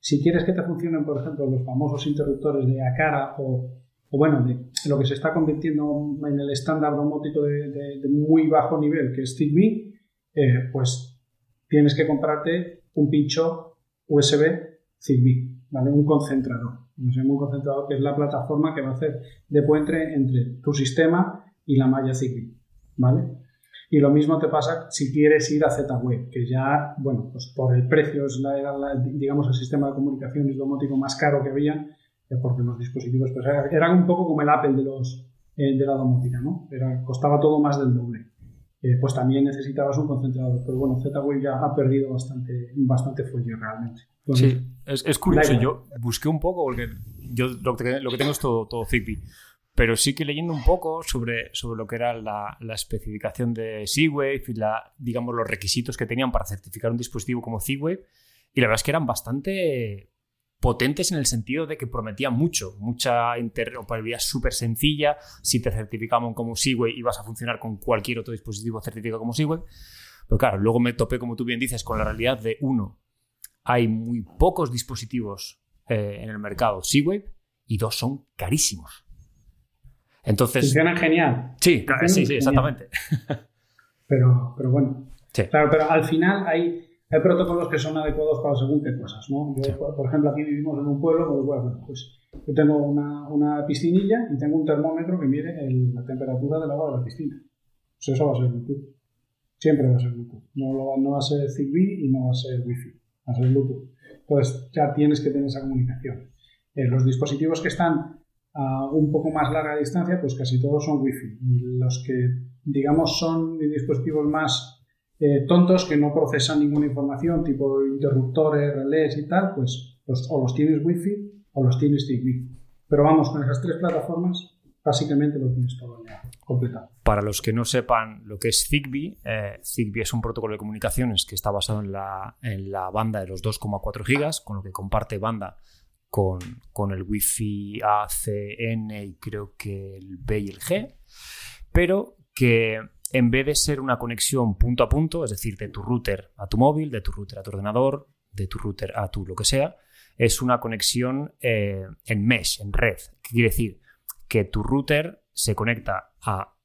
Si quieres que te funcionen, por ejemplo, los famosos interruptores de Acara o, o bueno, de lo que se está convirtiendo en el estándar domótico de, muy bajo nivel, que es Zigbee, eh, pues tienes que comprarte un pincho USB Zigbee, ¿vale? Un concentrador. Un concentrador que es la plataforma que va a hacer de puente entre tu sistema y la malla Zigbee, ¿vale? Y lo mismo te pasa si quieres ir a Z-Wave, que ya, bueno, pues por el precio es la, la- digamos, el sistema de comunicaciones domótico más caro que había, eh, porque los dispositivos pues, era- eran un poco como el Apple de, los, eh, de la domótica, ¿no? Era, costaba todo más del doble. Eh, pues también necesitabas un concentrador. Pero bueno, Z-Wave ya ha perdido bastante, bastante fuelle realmente. Entonces, Sí, es, es curioso. Yo busqué un poco, porque yo lo que, lo que tengo es todo, todo Zigbee. Pero sí que leyendo un poco sobre, sobre lo que era la, la especificación de Z-Wave y la, digamos, los requisitos que tenían para certificar un dispositivo como Z-Wave. Y la verdad es que eran bastante potentes en el sentido de que prometían mucho, mucha interoperabilidad súper sencilla. Si te certificaban como Z-Wave ibas a funcionar con cualquier otro dispositivo certificado como Z-Wave. Pero claro, luego me topé, como tú bien dices, con la realidad de uno, hay muy pocos dispositivos eh, en el mercado Z-Wave y dos son carísimos. Entonces, funcionan genial. sí, claro, sí, sí, exactamente. Pero, pero bueno. Sí. Claro, pero al final hay, hay protocolos que son adecuados para según qué cosas, ¿no? Yo, por, por ejemplo, aquí vivimos en un pueblo, pues bueno, pues yo tengo una, una piscinilla y tengo un termómetro que mide el- la temperatura del agua de la piscina. Pues eso va a ser Bluetooth. Siempre va a ser Bluetooth. No, lo no va a ser Zigbee y no va a ser Wi-Fi. Va a ser Bluetooth. Entonces ya tienes que tener esa comunicación. Eh, los dispositivos que están a un poco más larga distancia, pues casi todos son Wi-Fi. Y los que, digamos, son dispositivos más eh, tontos que no procesan ninguna información, tipo interruptores, relés y tal, pues o los tienes Wi-Fi o los tienes Zigbee. Pero vamos, con esas tres plataformas, básicamente lo tienes todo ya completado. Para los que no sepan lo que es Zigbee, eh, Zigbee es un protocolo de comunicaciones que está basado en la, en la banda de los 2,4 gigas, con lo que comparte banda con, con el Wi-Fi A, C, N y creo que el B y el G, pero que en vez de ser una conexión punto a punto, es decir, de tu router a tu móvil, de tu router a tu ordenador, de tu router a tu lo que sea, es una conexión eh, en mesh, en red. ¿Qué quiere decir? Que tu router se conecta a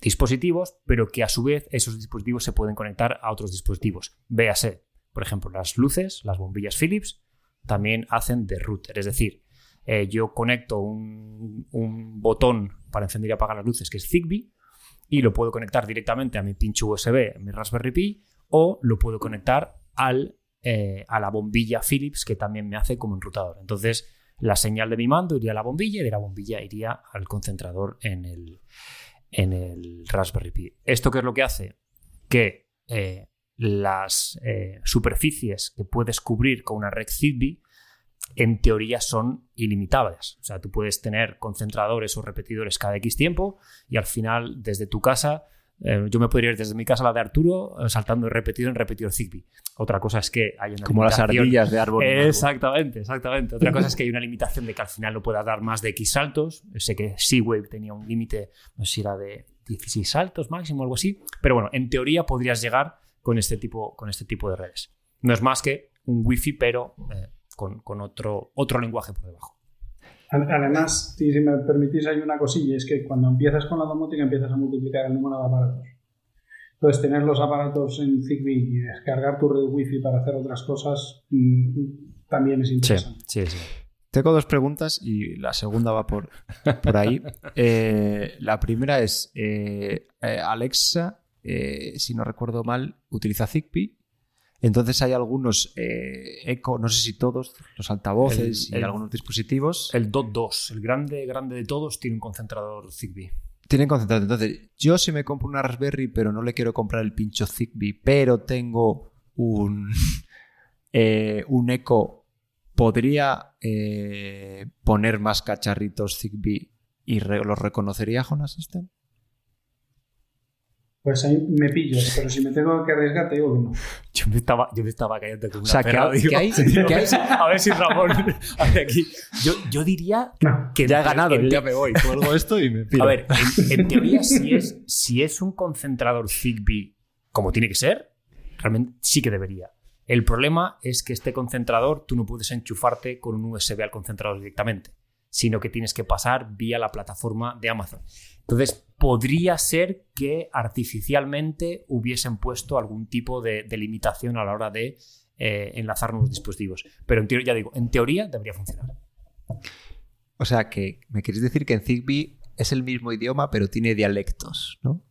dispositivos, pero que a su vez esos dispositivos se pueden conectar a otros dispositivos. Véase, por ejemplo, las luces, las bombillas Philips, también hacen de router. Es decir, eh, yo conecto un, un, botón para encender y apagar las luces que es Zigbee y lo puedo conectar directamente a mi pincho USB, mi Raspberry Pi, o lo puedo conectar al, eh, a la bombilla Philips que también me hace como enrutador. Entonces, la señal de mi mando iría a la bombilla y de la bombilla iría al concentrador en el, en el Raspberry Pi. ¿Esto qué es lo que hace? Que eh, las eh, superficies que puedes cubrir con una red Zigbee en teoría son ilimitables. O sea, tú puedes tener concentradores o repetidores cada X tiempo y al final desde tu casa eh, yo me podría ir desde mi casa a la de Arturo eh, saltando de repetido en repetidor Zigbee. Otra cosa es que hay una Como las ardillas de árbol. Exactamente, exactamente. Otra cosa es que hay una limitación de que al final no pueda dar más de X saltos. Sé que Seawave tenía un límite, no sé si era de 16 saltos máximo o algo así. Pero bueno, en teoría podrías llegar con este tipo, con este tipo de redes. No es más que un Wi-Fi, pero eh, con, con, otro, otro lenguaje por debajo. Además, si me permitís, hay una cosilla, es que cuando empiezas con la domótica empiezas a multiplicar el número de aparatos. Entonces, tener los aparatos en Zigbee y descargar tu red Wi-Fi para hacer otras cosas mm, también es interesante. Sí, sí, Tengo dos preguntas y la segunda va por, por ahí. Eh, la primera es, eh, eh, si no recuerdo mal, utiliza Zigbee entonces hay algunos eh, eco, no sé si todos, los altavoces y algunos dispositivos. El DOT 2, el grande, grande de todos, tiene un concentrador Zigbee. Tienen concentrador. Entonces, yo si me compro una Raspberry, pero no le quiero comprar el pincho Zigbee, pero tengo un, eh, un eco, ¿podría eh, poner más cacharritos Zigbee y los reconocería Home Assistant? Pues ahí me pillas, pero si me tengo que arriesgar, te digo que no. Yo me estaba, yo me estaba cayendo con una o sea, perra, ¿qué, digo, ¿qué hay, digo, ¿qué hay? A ver si Ramón hace aquí. Yo, yo diría No. que Ya he ganado, en- ya me voy. Cuelgo esto y me piro. A ver, en, en teoría, si es, si es un concentrador Zigbee como tiene que ser, realmente sí que debería. El problema es que este concentrador tú no puedes enchufarte con un USB al concentrador directamente, sino que tienes que pasar vía la plataforma de Amazon. Entonces, podría ser que artificialmente hubiesen puesto algún tipo de, de limitación a la hora de eh, enlazar nuevos dispositivos. Pero en teoría, ya digo, en teoría debería funcionar. O sea, que me queréis decir que en Zigbee es el mismo idioma, pero tiene dialectos, ¿no?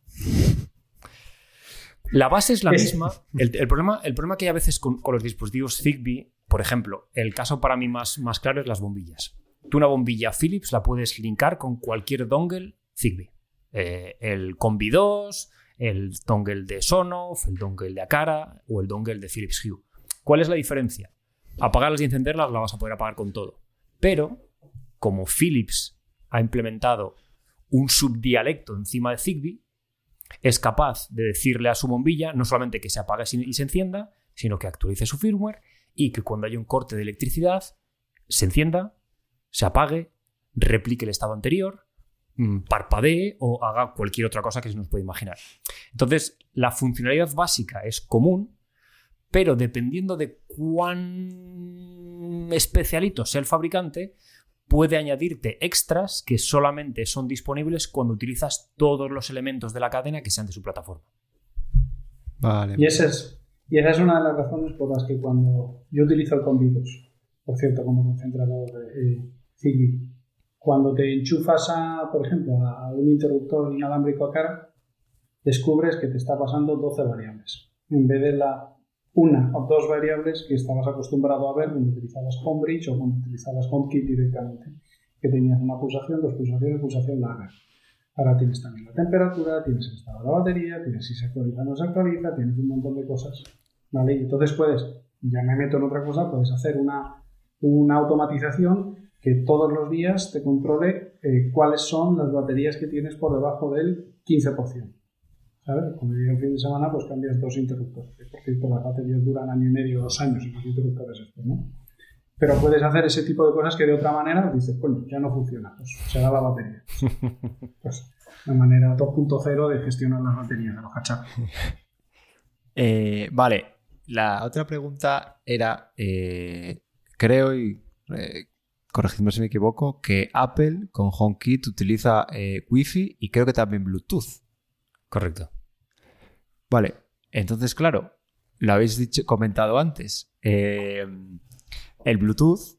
La base es la misma. El, el problema, el problema que hay a veces con, con los dispositivos Zigbee, por ejemplo, el caso para mí más, más claro es las bombillas. Tú una bombilla Philips la puedes linkar con cualquier dongle Zigbee. Eh, el Combi 2, el dongle de Sonoff, el dongle de Akara o el dongle de Philips Hue. ¿Cuál es la diferencia? Apagarlas y encenderlas la vas a poder apagar con todo. Pero, como Philips ha implementado un subdialecto encima de Zigbee, es capaz de decirle a su bombilla no solamente que se apague y se encienda, sino que actualice su firmware y que cuando haya un corte de electricidad se encienda, se apague, replique el estado anterior, mm, parpadee o haga cualquier otra cosa que se nos puede imaginar. Entonces, la funcionalidad básica es común, pero dependiendo de cuán especialito sea el fabricante, puede añadirte extras que solamente son disponibles cuando utilizas todos los elementos de la cadena que sean de su plataforma. Vale. Y esa, es, y esa es una de las razones por las que cuando yo utilizo el 2, por cierto, como concentrador eh, Zigbee, cuando te enchufas a, por ejemplo, a un interruptor inalámbrico a cara, descubres que te está pasando 12 variables, en vez de la una o dos variables que estabas acostumbrado a ver cuando utilizabas Homebridge o cuando utilizabas HomeKit directamente, que tenías una pulsación, dos pulsaciones, pulsación larga. Ahora tienes también la temperatura, tienes el estado de la batería, tienes si se actualiza o no se actualiza, tienes un montón de cosas. ¿vale? Entonces puedes, ya me meto en otra cosa, puedes hacer una, una automatización que todos los días te controle eh, cuáles son las baterías que tienes por debajo del 15%. ¿Sabes? Cuando llega el fin de semana, pues cambias dos interruptores. Por cierto, las baterías duran año y medio, dos años, y los interruptores estos, ¿no? pero puedes hacer ese tipo de cosas que de otra manera dices, coño, ya no funciona, pues se da la batería. Pues una manera 2.0 de gestionar las baterías de los cacharros. Eh, vale, la otra pregunta era, eh, creo, y eh, corregidme si me equivoco, que Apple con HomeKit utiliza eh, Wi-Fi y creo que también Bluetooth. Correcto. Vale, entonces, claro, lo habéis dicho, comentado antes. eh, el Bluetooth,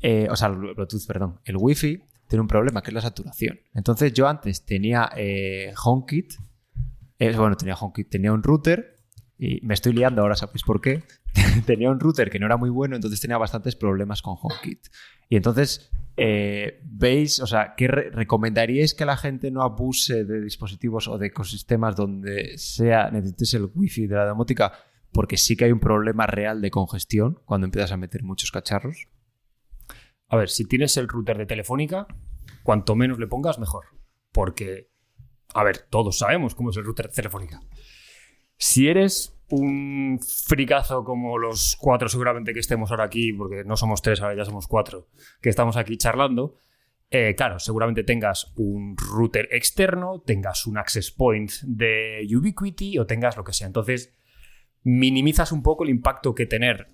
eh, o sea, el Bluetooth, perdón, el Wi-Fi tiene un problema que es la saturación. Entonces, yo antes tenía HomeKit, bueno, tenía HomeKit, tenía un router y me estoy liando ahora, ¿sabéis por qué? tenía un router que no era muy bueno, entonces tenía bastantes problemas con HomeKit. Y entonces, eh, ¿veis, o sea, qué re- recomendaríais que la gente no abuse de dispositivos o de ecosistemas donde sea necesites el wifi de la domótica? Porque sí que hay un problema real de congestión cuando empiezas a meter muchos cacharros. A ver, si tienes el router de Telefónica, cuanto menos le pongas, mejor. Porque, a ver, todos sabemos cómo es el router de Telefónica. Si eres un fricazo como los cuatro seguramente que estemos ahora aquí, porque no somos tres, ahora ya somos cuatro, que estamos aquí charlando, eh, claro, seguramente tengas un router externo, tengas un access point de Ubiquiti o tengas lo que sea. Entonces, minimizas un poco el impacto que tener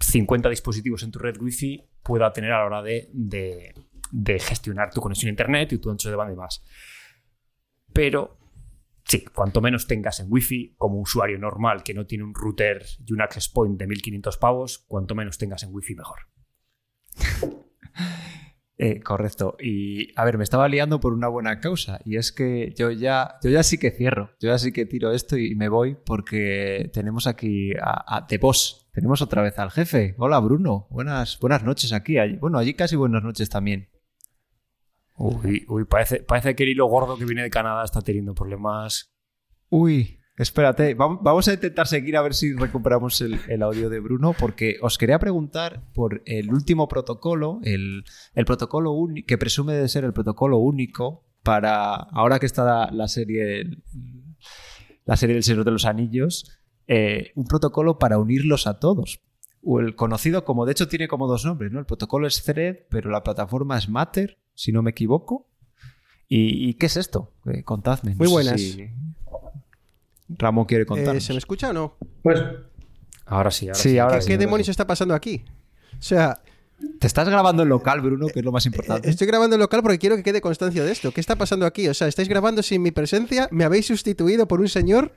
50 dispositivos en tu red Wi-Fi pueda tener a la hora de, de- gestionar tu conexión a internet y tu ancho de banda y más. Pero sí, cuanto menos tengas en Wi-Fi, como usuario normal que no tiene un router y un access point de 1500 pavos, cuanto menos tengas en Wi-Fi, mejor. Eh, correcto. Y a ver, me estaba liando por una buena causa. Y es que yo ya, yo ya sí que cierro. Yo ya sí que tiro esto y me voy porque tenemos aquí a, a The Boss. Tenemos otra vez al jefe. Hola Bruno. Buenas, buenas noches aquí. Bueno, allí casi buenas noches también. Uy, uy, parece, parece que el hilo gordo que viene de Canadá está teniendo problemas. Uy, espérate. Vam- Vamos a intentar seguir a ver si recuperamos el, el audio de Bruno porque os quería preguntar por el último protocolo, el, el protocolo que presume de ser el protocolo único para ahora que está la, la serie la serie del Señor de los Anillos, eh, un protocolo para unirlos a todos. O el conocido como, de hecho tiene como dos nombres, ¿no? El protocolo es Thread, pero la plataforma es Matter, si no me equivoco. ¿Y, y qué es esto? Eh, contadme. no Muy buenas. si Ramón quiere Eh, contarnos. ¿Se me escucha o no? Pues Ahora sí, ahora Sí, sí. ahora ¿Qué, sí, qué ahora demonios está pasando aquí? O sea, Te estás grabando en local, Bruno, que es lo más importante. Eh, estoy grabando en local porque quiero que quede constancia de esto. ¿Qué está pasando aquí? O sea, estáis grabando sin mi presencia, me habéis sustituido por un señor.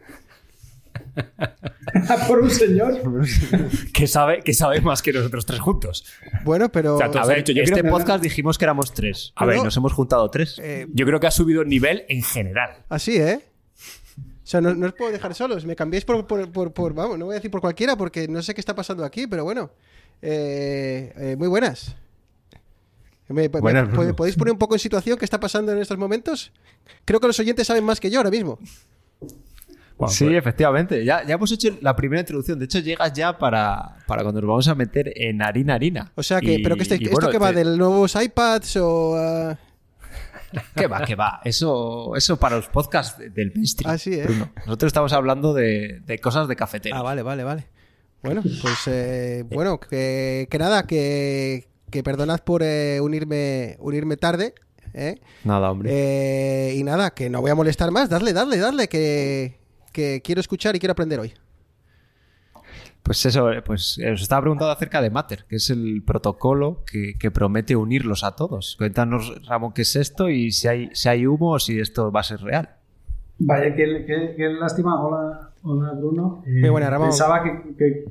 por un señor. Que sabe, que sabe más que nosotros tres juntos. Bueno, pero. O sea, tú A has ver, dicho, yo este podcast dijimos que éramos tres. A No, ver, no. nos hemos juntado tres. eh, Yo creo que ha subido el nivel en general. así, ¿eh? O sea, no, no os puedo dejar solos. Me cambiáis por, por, por- por- Vamos, no voy a decir por cualquiera porque no sé qué está pasando aquí, pero bueno. Eh, eh, muy buenas. Me- me- Buenas, ¿pod- Bruno. ¿Podéis poner un poco en situación qué está pasando en estos momentos? Creo que los oyentes saben más que yo ahora mismo. Bueno, sí, pues- efectivamente. Ya, ya hemos hecho la primera introducción. De hecho, llegas ya para, para cuando nos vamos a meter en harina harina. O sea que, Y- pero que este- esto bueno, que va de nuevos iPads o. ah, ¿Qué va? ¿Qué va? Eso, eso para los podcasts de- del mainstream. Así es. Bruno. Nosotros estamos hablando de, de cosas de cafetera. Ah, vale, vale, vale. Bueno, pues eh, bueno, que, que nada, que, que perdonad por eh, unirme, unirme tarde. ¿eh? Nada, hombre. Eh, y nada, que no voy a molestar más. Dadle, dadle, dadle, que, que quiero escuchar y quiero aprender hoy. Pues eso, eh, pues eh, os estaba preguntando acerca de Matter, que es el protocolo que, que promete unirlos a todos. Cuéntanos, Ramón, qué es esto y si hay, si hay humo o si esto va a ser real. Vaya, qué, qué- qué lástima. Hola, hola Bruno. Eh, Muy buena, Ramón. Pensaba que, que-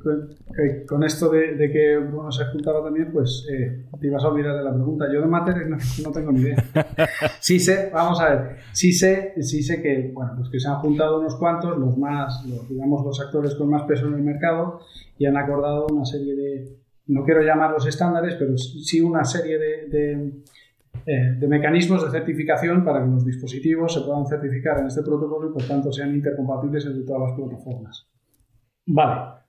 que con esto de, de que Bruno se juntaba también, pues eh, te ibas a olvidar de la pregunta. Yo de Matter no, no tengo ni idea. Sí sé, vamos a ver, sí sé, sí sé que, bueno, pues que se han juntado unos cuantos, los más, los, digamos, los actores con más peso en el mercado y han acordado una serie de, no quiero llamarlos estándares, pero sí una serie de, de, eh, de mecanismos de certificación para que los dispositivos se puedan certificar en este protocolo y por tanto sean intercompatibles entre todas las plataformas. Vale,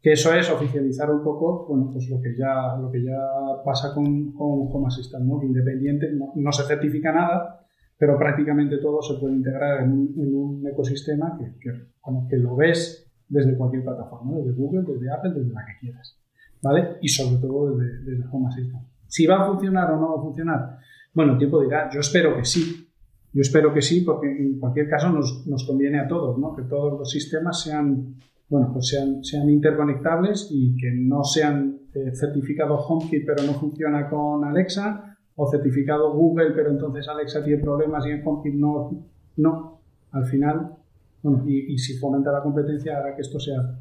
que eso es oficializar un poco bueno, pues lo, que ya, lo que ya pasa con, con Home Assistant, ¿no? que independiente no, se certifica nada, pero prácticamente todo se puede integrar en un, ecosistema que, que, lo ves desde cualquier plataforma, desde Google, desde Apple, desde la que quieras. ¿vale? Y sobre todo desde, desde Home Assistant. Si va a funcionar o no va a funcionar, bueno, tiempo dirá, yo espero que sí. Yo espero que sí, porque en cualquier caso nos, nos conviene a todos, ¿no? Que todos los sistemas sean, bueno, pues sean, sean interconectables y que no sean eh, certificado HomeKit pero no funciona con Alexa o certificado Google pero entonces Alexa tiene problemas y en HomeKit no. No, al final, bueno, y, y si fomenta la competencia hará que esto sea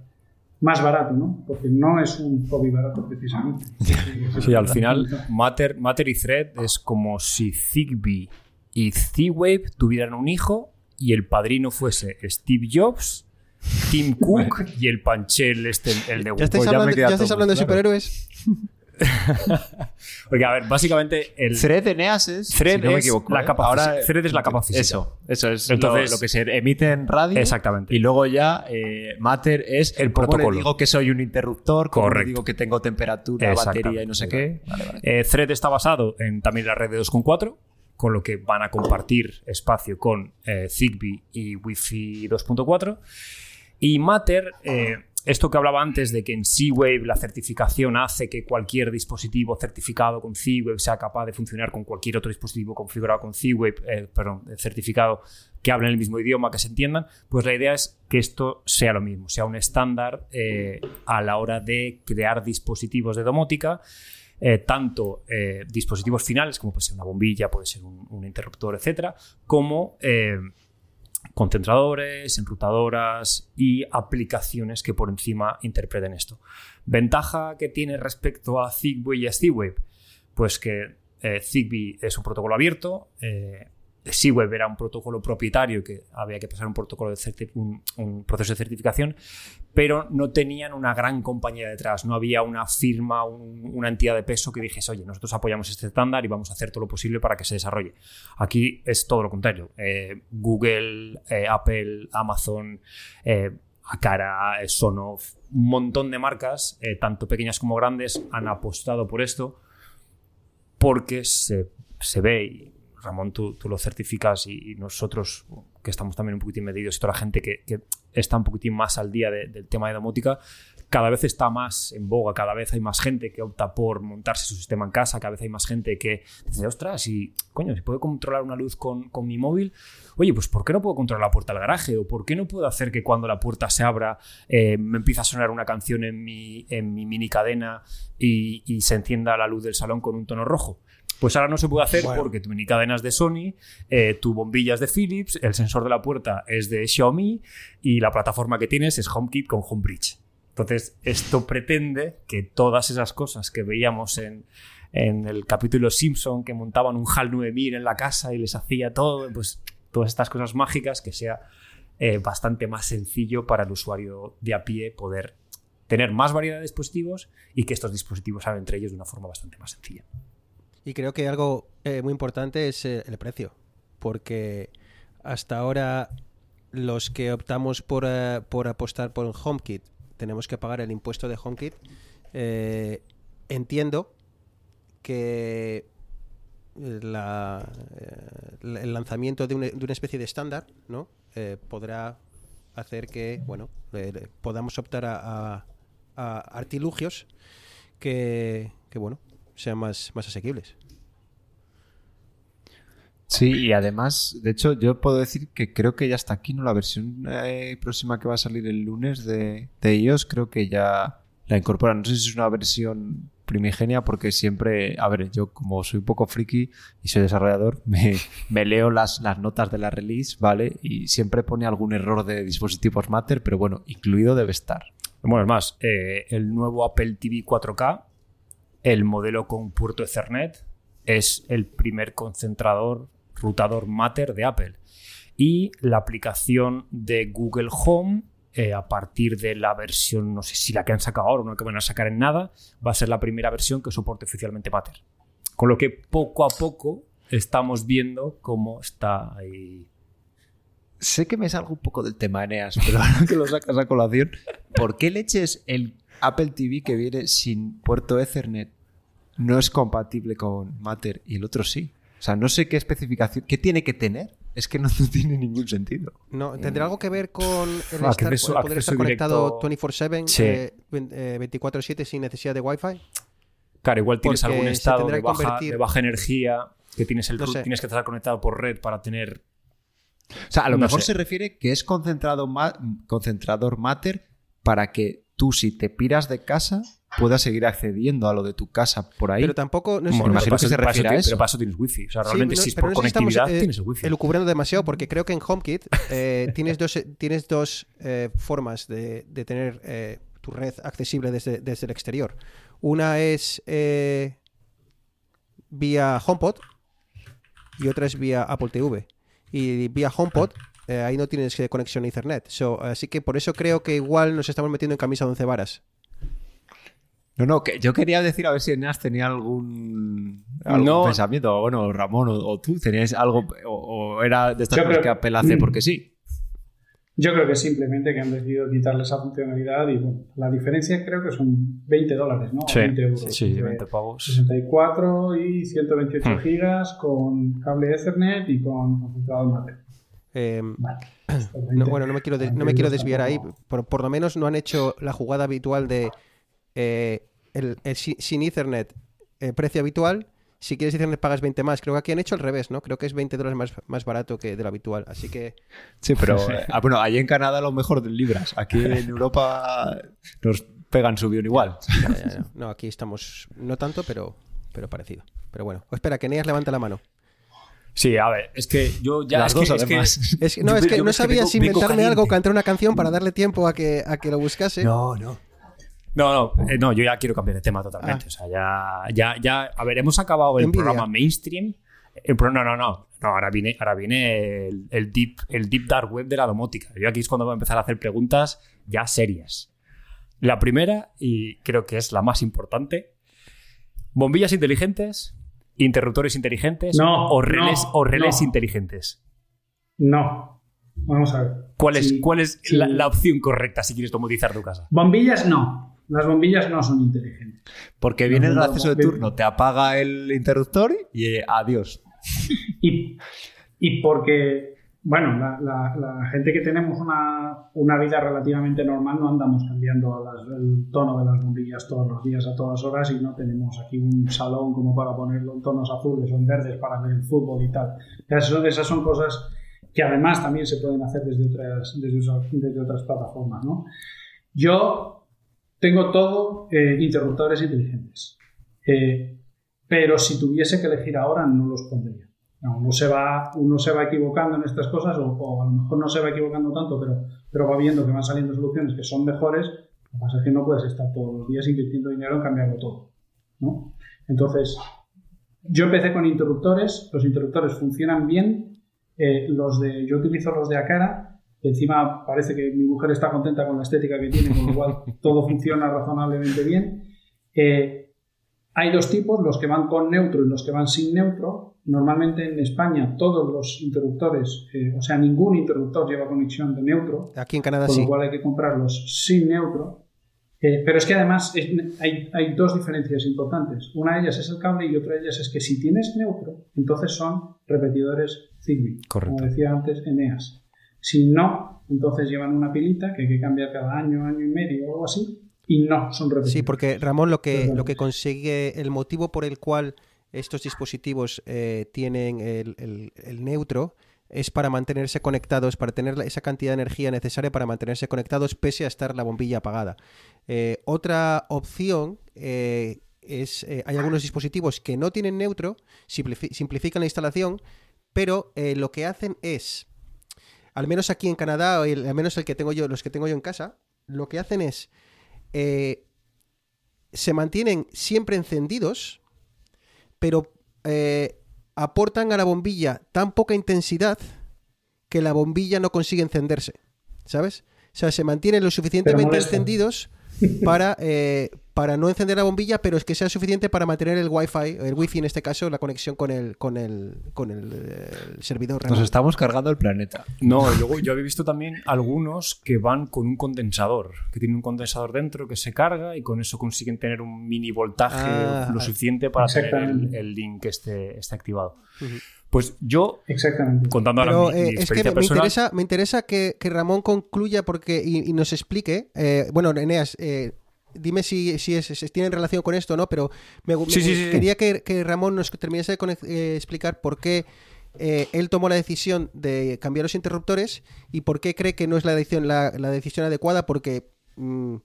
más barato, ¿no? Porque no es un hobby barato precisamente. Sí, al final, Matter, Matter y Thread es como si Zigbee y Z-Wave tuvieran un hijo y el padrino fuese Steve Jobs, Tim Cook y el Panchel, este, el de ¿Ya estáis hablando, me queda ya estáis todo hablando de claro. Porque, a ver, básicamente el Thread Eneas es. Thread si no me es equivoco, la ¿eh? capa Ahora. Thread es la capa física. Eso, eso es Entonces- lo, lo que se emite en radio. Exactamente. Y luego ya eh, Matter es El cómo protocolo. le digo que soy un interruptor, cómo le Correcto. digo que tengo temperatura, batería y no sé qué. Vale, vale. Eh, Thread está basado en también la red de 2.4, con lo que van a compartir espacio con eh, Zigbee y Wi-Fi 2.4. Y Matter, eh, esto que hablaba antes de que en Z-Wave la certificación hace que cualquier dispositivo certificado con Z-Wave sea capaz de funcionar con cualquier otro dispositivo configurado con Z-Wave, eh, perdón, eh, certificado que hablen el mismo idioma, que se entiendan, pues la idea es que esto sea lo mismo, sea un estándar eh, a la hora de crear dispositivos de domótica tanto dispositivos finales, como puede ser una bombilla, puede ser un, un interruptor, etcétera, como concentradores, enrutadoras y aplicaciones que por encima interpreten esto. Ventaja que tiene respecto a Zigbee y a Z-Wave, pues que eh, Zigbee es un protocolo abierto, eh, Z-Wave era un protocolo propietario que había que pasar un protocolo de un, proceso de certificación, pero no tenían una gran compañía detrás, no había una firma, un- una entidad de peso que dijese, oye, nosotros apoyamos este estándar y vamos a hacer todo lo posible para que se desarrolle. Aquí es todo lo contrario. Eh, Google, eh, Apple, Amazon, eh, Acara, eh, Sonoff, un montón de marcas, tanto pequeñas como grandes, han apostado por esto porque se, se ve, y Ramón, tú, tú lo certificas y, nosotros, que estamos también un poquitín medidos y toda la gente que, que está un poquitín más al día de- del tema de domótica, cada vez está más en boga, cada vez hay más gente que opta por montarse su sistema en casa, cada vez hay más gente que dice, ostras, y coño, si puedo controlar una luz con, con mi móvil, oye, pues ¿por qué no puedo controlar la puerta del garaje? ¿O por qué no puedo hacer que cuando la puerta se abra eh, me empiece a sonar una canción en mi, en mi mini cadena y se encienda la luz del salón con un tono rojo? Pues ahora no se puede hacer Bueno. porque tu mini cadena es de Sony, eh, tu bombilla es de Philips, el sensor de la puerta es de Xiaomi y la plataforma que tienes es HomeKit con HomeBridge. Entonces, esto pretende que todas esas cosas que veíamos en, en el capítulo Simpson, que montaban un HAL 9000 en la casa y les hacía todo, pues todas estas cosas mágicas, que sea eh, bastante más sencillo para el usuario de a pie poder tener más variedad de dispositivos y que estos dispositivos hablen entre ellos de una forma bastante más sencilla. Y creo que algo eh, muy importante es eh, el precio, porque hasta ahora los que optamos por, eh, por apostar por un HomeKit tenemos que pagar el impuesto de HomeKit. Eh, entiendo que la, el lanzamiento de una, de una especie de estándar ¿no? Podrá hacer que bueno podamos optar a, a- artilugios que, bueno sean más, más asequibles. Sí, y además, de hecho, yo puedo decir que creo que ya está aquí, ¿no? La versión eh, próxima que va a salir el lunes de, de iOS, creo que ya la incorporan. No sé si es una versión primigenia, porque siempre, a ver, yo como soy un poco friki y soy desarrollador, me, me leo las, las notas de la release, ¿vale? Y siempre pone algún error de dispositivos Matter, pero bueno, incluido debe estar. Bueno, es más, eh, el nuevo Apple TV 4K, el modelo con puerto Ethernet, es el primer concentrador, rutador Matter de Apple. Y la aplicación de Google Home, eh, a partir de la versión, no sé si la que han sacado ahora o no que van a sacar en nada, va a ser la primera versión que soporte oficialmente Matter. Con lo que poco a poco estamos viendo cómo está ahí. Sé que me salgo un poco del tema, Eneas, pero ahora que lo sacas a colación, ¿por qué leches el Apple TV que viene sin puerto Ethernet no es compatible con Matter y el otro sí? O sea, no sé qué especificación, qué tiene que tener es que no tiene ningún sentido. No, ¿Tendrá algo que ver con el, estar- acceso- el poder estar conectado directo. 24/7, Sí. eh, ven- eh, 24/7 sin necesidad de Wi-Fi? Claro, igual tienes Porque algún estado tendrá de que baja, convertir- de baja energía que tienes el No sé. tienes que estar conectado por red para tener. O sea, a lo No mejor sé. se refiere que es concentrado ma- concentrador matter para que tú, si te piras de casa, puedas seguir accediendo a lo de tu casa por ahí. Pero tampoco... No, sé- Bueno, no- imagino que se refiere ti- a eso. Pero para eso tienes wifi. O sea, Sí, realmente no- si es por no conectividad, eh, tienes el wifi. elucubrando demasiado porque creo que en HomeKit eh, tienes dos, tienes dos eh, formas de, de tener eh, tu red accesible desde, desde el exterior. Una es eh, vía HomePod y otra es vía Apple TV. Y vía HomePod eh, ahí no tienes eh, conexión a Ethernet. So, así que por eso creo que igual nos estamos metiendo en camisa de once varas. No, no, que yo quería decir a ver si Eneas tenía algún, algún No. pensamiento, o bueno, Ramón o, o tú teníais algo, o, o era de estas Yo cosas creo- que Apple hace porque sí. Yo creo que simplemente que han decidido quitarle esa funcionalidad y bueno, la diferencia creo que son 20 dólares, ¿no? O Sí, 20 euros. sí, Entre 20 pavos. 64 y 128 Hmm. gigas con cable Ethernet y con concentrador mate. Eh, Vale. No, bueno, no me quiero, de- no me quiero desviar ahí. Por, por lo menos no han hecho la jugada habitual de eh, el, el si- sin Ethernet eh, precio habitual. Si quieres Ethernet pagas 20 más. Creo que aquí han hecho al revés, ¿no? Creo que es 20 dólares más, más barato que de lo habitual. Así que Sí, pero eh, ah, bueno, allí en Canadá lo mejor de libras. Aquí en Europa nos pegan subión igual. ya, ya, ya. no, aquí estamos no tanto, pero, pero parecido. Pero bueno, O espera, que Neas levanta la mano. Sí, a ver, es que yo ya. Las es que- dos, es que- además. Es que- no, Yo es que no es que sabía vengo- si vengo inventarme algo, cantar una canción para darle tiempo a que, a que lo buscase. No, no. No, no, eh, no, yo ya quiero cambiar de tema totalmente. Ah. O sea, ya, ya, ya, a ver, hemos acabado el Envidia. programa mainstream. El pro- no, no, no, no, ahora viene, ahora viene el, el deep, el deep dark web de la domótica. Yo aquí es cuando voy a empezar a hacer preguntas ya serias. La primera, y creo que es la más importante, bombillas inteligentes, interruptores inteligentes No, o relés, no, o relés no. inteligentes. No. Vamos a ver. ¿Cuál es, Sí, cuál es sí. la, la opción correcta si quieres domotizar tu casa? Bombillas no. Las bombillas no son inteligentes. Porque viene el gracioso de no. turno, te apaga el interruptor y eh, adiós. Y, y porque, bueno, la, gente que tenemos una, vida relativamente normal no andamos cambiando el tono de las bombillas todos los días a todas horas y no tenemos aquí un salón como para ponerlo en tonos azules o verdes para ver el fútbol y tal. Esas son, cosas que además también se pueden hacer desde otras, desde, otras- plataformas. Yo tengo todo eh, interruptores inteligentes. Eh, pero si tuviese que elegir ahora, no los pondría. No, uno, se va, uno se va equivocando en estas cosas, o, o a lo mejor no se va equivocando tanto, pero, pero va viendo que van saliendo soluciones que son mejores. Lo que pasa es que no puedes estar todos los días invirtiendo dinero en cambiarlo todo. ¿no? Entonces, yo empecé con interruptores, los interruptores funcionan bien, eh, los de, yo utilizo los de Akara, encima parece que mi mujer está contenta con la estética que tiene, con lo cual todo funciona razonablemente bien. Eh, hay dos tipos, los que van con neutro y los que van sin neutro. Normalmente en España todos los interruptores, eh, o sea, ningún interruptor lleva conexión de neutro, Aquí en Canadá con sí. lo cual hay que comprarlos sin neutro. Eh, pero es que además es- hay, hay dos diferencias importantes. Una de ellas es el cable y otra de ellas es que si tienes neutro, entonces son repetidores Zigbee, Correcto. como decía antes Eneas. Si no, entonces llevan una pilita que hay que cambiar cada año, año y medio o algo así, y no son repetidores. Sí, porque Ramón lo que, Perdón. lo que consigue, el motivo por el cual estos dispositivos eh, tienen el, el- el neutro es para mantenerse conectados, para tener esa cantidad de energía necesaria para mantenerse conectados pese a estar la bombilla apagada. Eh, otra opción eh, es, hay algunos dispositivos que no tienen neutro, simplifi- simplifican la instalación, pero lo que hacen es, al menos aquí en Canadá, o el- al menos el que tengo yo, los que tengo yo en casa, lo que hacen es eh, se mantienen siempre encendidos, pero eh, aportan a la bombilla tan poca intensidad que la bombilla no consigue encenderse, ¿sabes? O sea, se mantienen lo suficientemente encendidos para, eh, para no encender la bombilla, pero es que sea suficiente para mantener el wifi, el wifi en este caso, la conexión con el, con el, con el, eh, el servidor Nos estamos cargando el planeta. No, luego yo había visto también algunos que van con un condensador, que tienen un condensador dentro que se carga y con eso consiguen tener un mini voltaje Ah, lo suficiente para tener el, link que esté, esté activado. Pues yo, Exactamente. contando ahora Pero mi, mi eh, es que me personal, interesa, me interesa que, que Ramón concluya porque y, y nos explique. eh, bueno, Eneas, eh, dime si, si, es, si tiene relación con esto o no, pero me, me- Sí, sí, sí, sí. quería que, que Ramón nos terminase de conec- eh, explicar por qué eh, él tomó la decisión de cambiar los interruptores y por qué cree que no es la decisión, la, la decisión adecuada, porque mm,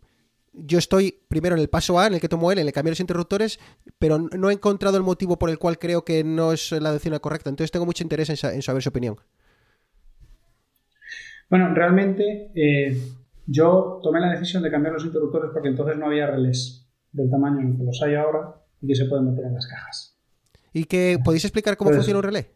yo estoy primero en el paso A, en el que tomó él, en el cambiar los interruptores, pero no he encontrado el motivo por el cual creo que no es la decisión correcta. Entonces tengo mucho interés en, sa- en saber su opinión. Bueno, realmente eh, yo tomé la decisión de cambiar los interruptores porque entonces no había relés del tamaño en que los hay ahora y que se pueden meter en las cajas. ¿Y que podéis explicar cómo Pues- funciona un relé?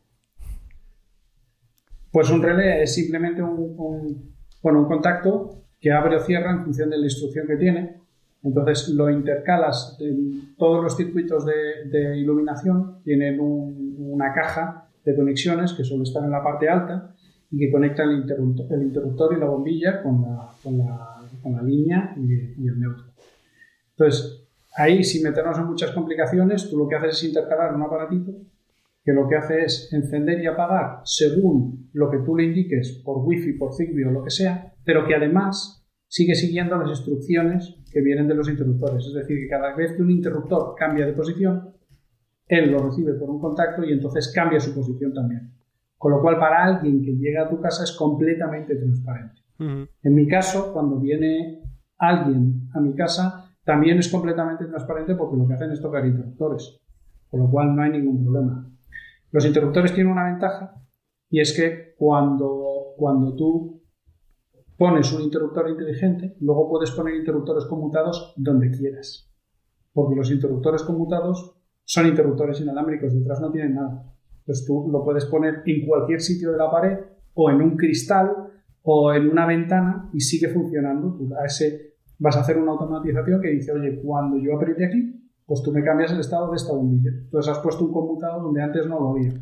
Pues un relé es simplemente un, un- bueno, un contacto que abre o cierra en función de la instrucción que tiene. Entonces lo intercalas en todos los circuitos de, de iluminación, tienen un- una caja de conexiones que suele estar en la parte alta y que conecta el interruptor, el interruptor y la bombilla con la, con la- con la línea y, y el neutro. Entonces, ahí sin meternos en muchas complicaciones, tú lo que haces es intercalar un aparatito que lo que hace es encender y apagar según lo que tú le indiques por wifi, por Zigbee o lo que sea, pero que además sigue siguiendo las instrucciones que vienen de los interruptores. Es decir, que cada vez que un interruptor cambia de posición, él lo recibe por un contacto y entonces cambia su posición también. Con lo cual, para alguien que llega a tu casa es completamente transparente. En mi caso, cuando viene alguien a mi casa, también es completamente transparente porque lo que hacen es tocar interruptores, con lo cual no hay ningún problema. Los interruptores tienen una ventaja y es que cuando, cuando tú pones un interruptor inteligente, luego puedes poner interruptores conmutados donde quieras. Porque los interruptores conmutados son interruptores inalámbricos, detrás no tienen nada. Entonces tú lo puedes poner en cualquier sitio de la pared o en un cristal o en una ventana y sigue funcionando. Tú a ese vas a hacer una automatización que dice, oye, cuando yo apriete aquí, pues tú me cambias el estado de esta bombilla. Entonces has puesto un conmutado donde antes no lo había.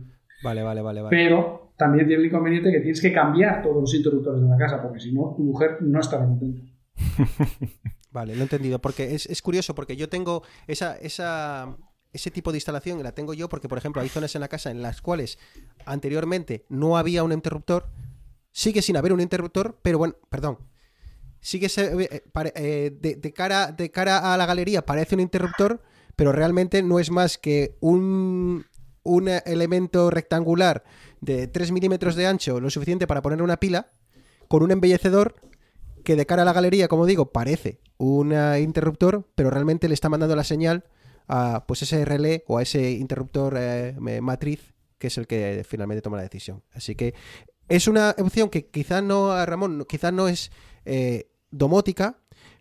Vale, vale, vale, vale. Pero también tiene el inconveniente que tienes que cambiar todos los interruptores de la casa, porque si no, tu mujer no estará contenta. Vale, lo he entendido. Porque es, es curioso, porque yo tengo esa, esa, ese tipo de instalación, la tengo yo porque, por ejemplo, hay zonas en la casa en las cuales anteriormente no había un interruptor, sigue sin haber un interruptor, pero bueno, perdón. Sigue se- eh, eh, de, de cara, de cara a la galería parece un interruptor, pero realmente no es más que un, un elemento rectangular de 3 milímetros de ancho, lo suficiente para poner una pila, con un embellecedor que de cara a la galería, como digo, parece un eh, interruptor, pero realmente le está mandando la señal a pues ese relé o a ese interruptor eh, matriz que es el que finalmente toma la decisión. Así que es una opción que quizá no, Ramón, quizá no es eh, domótica,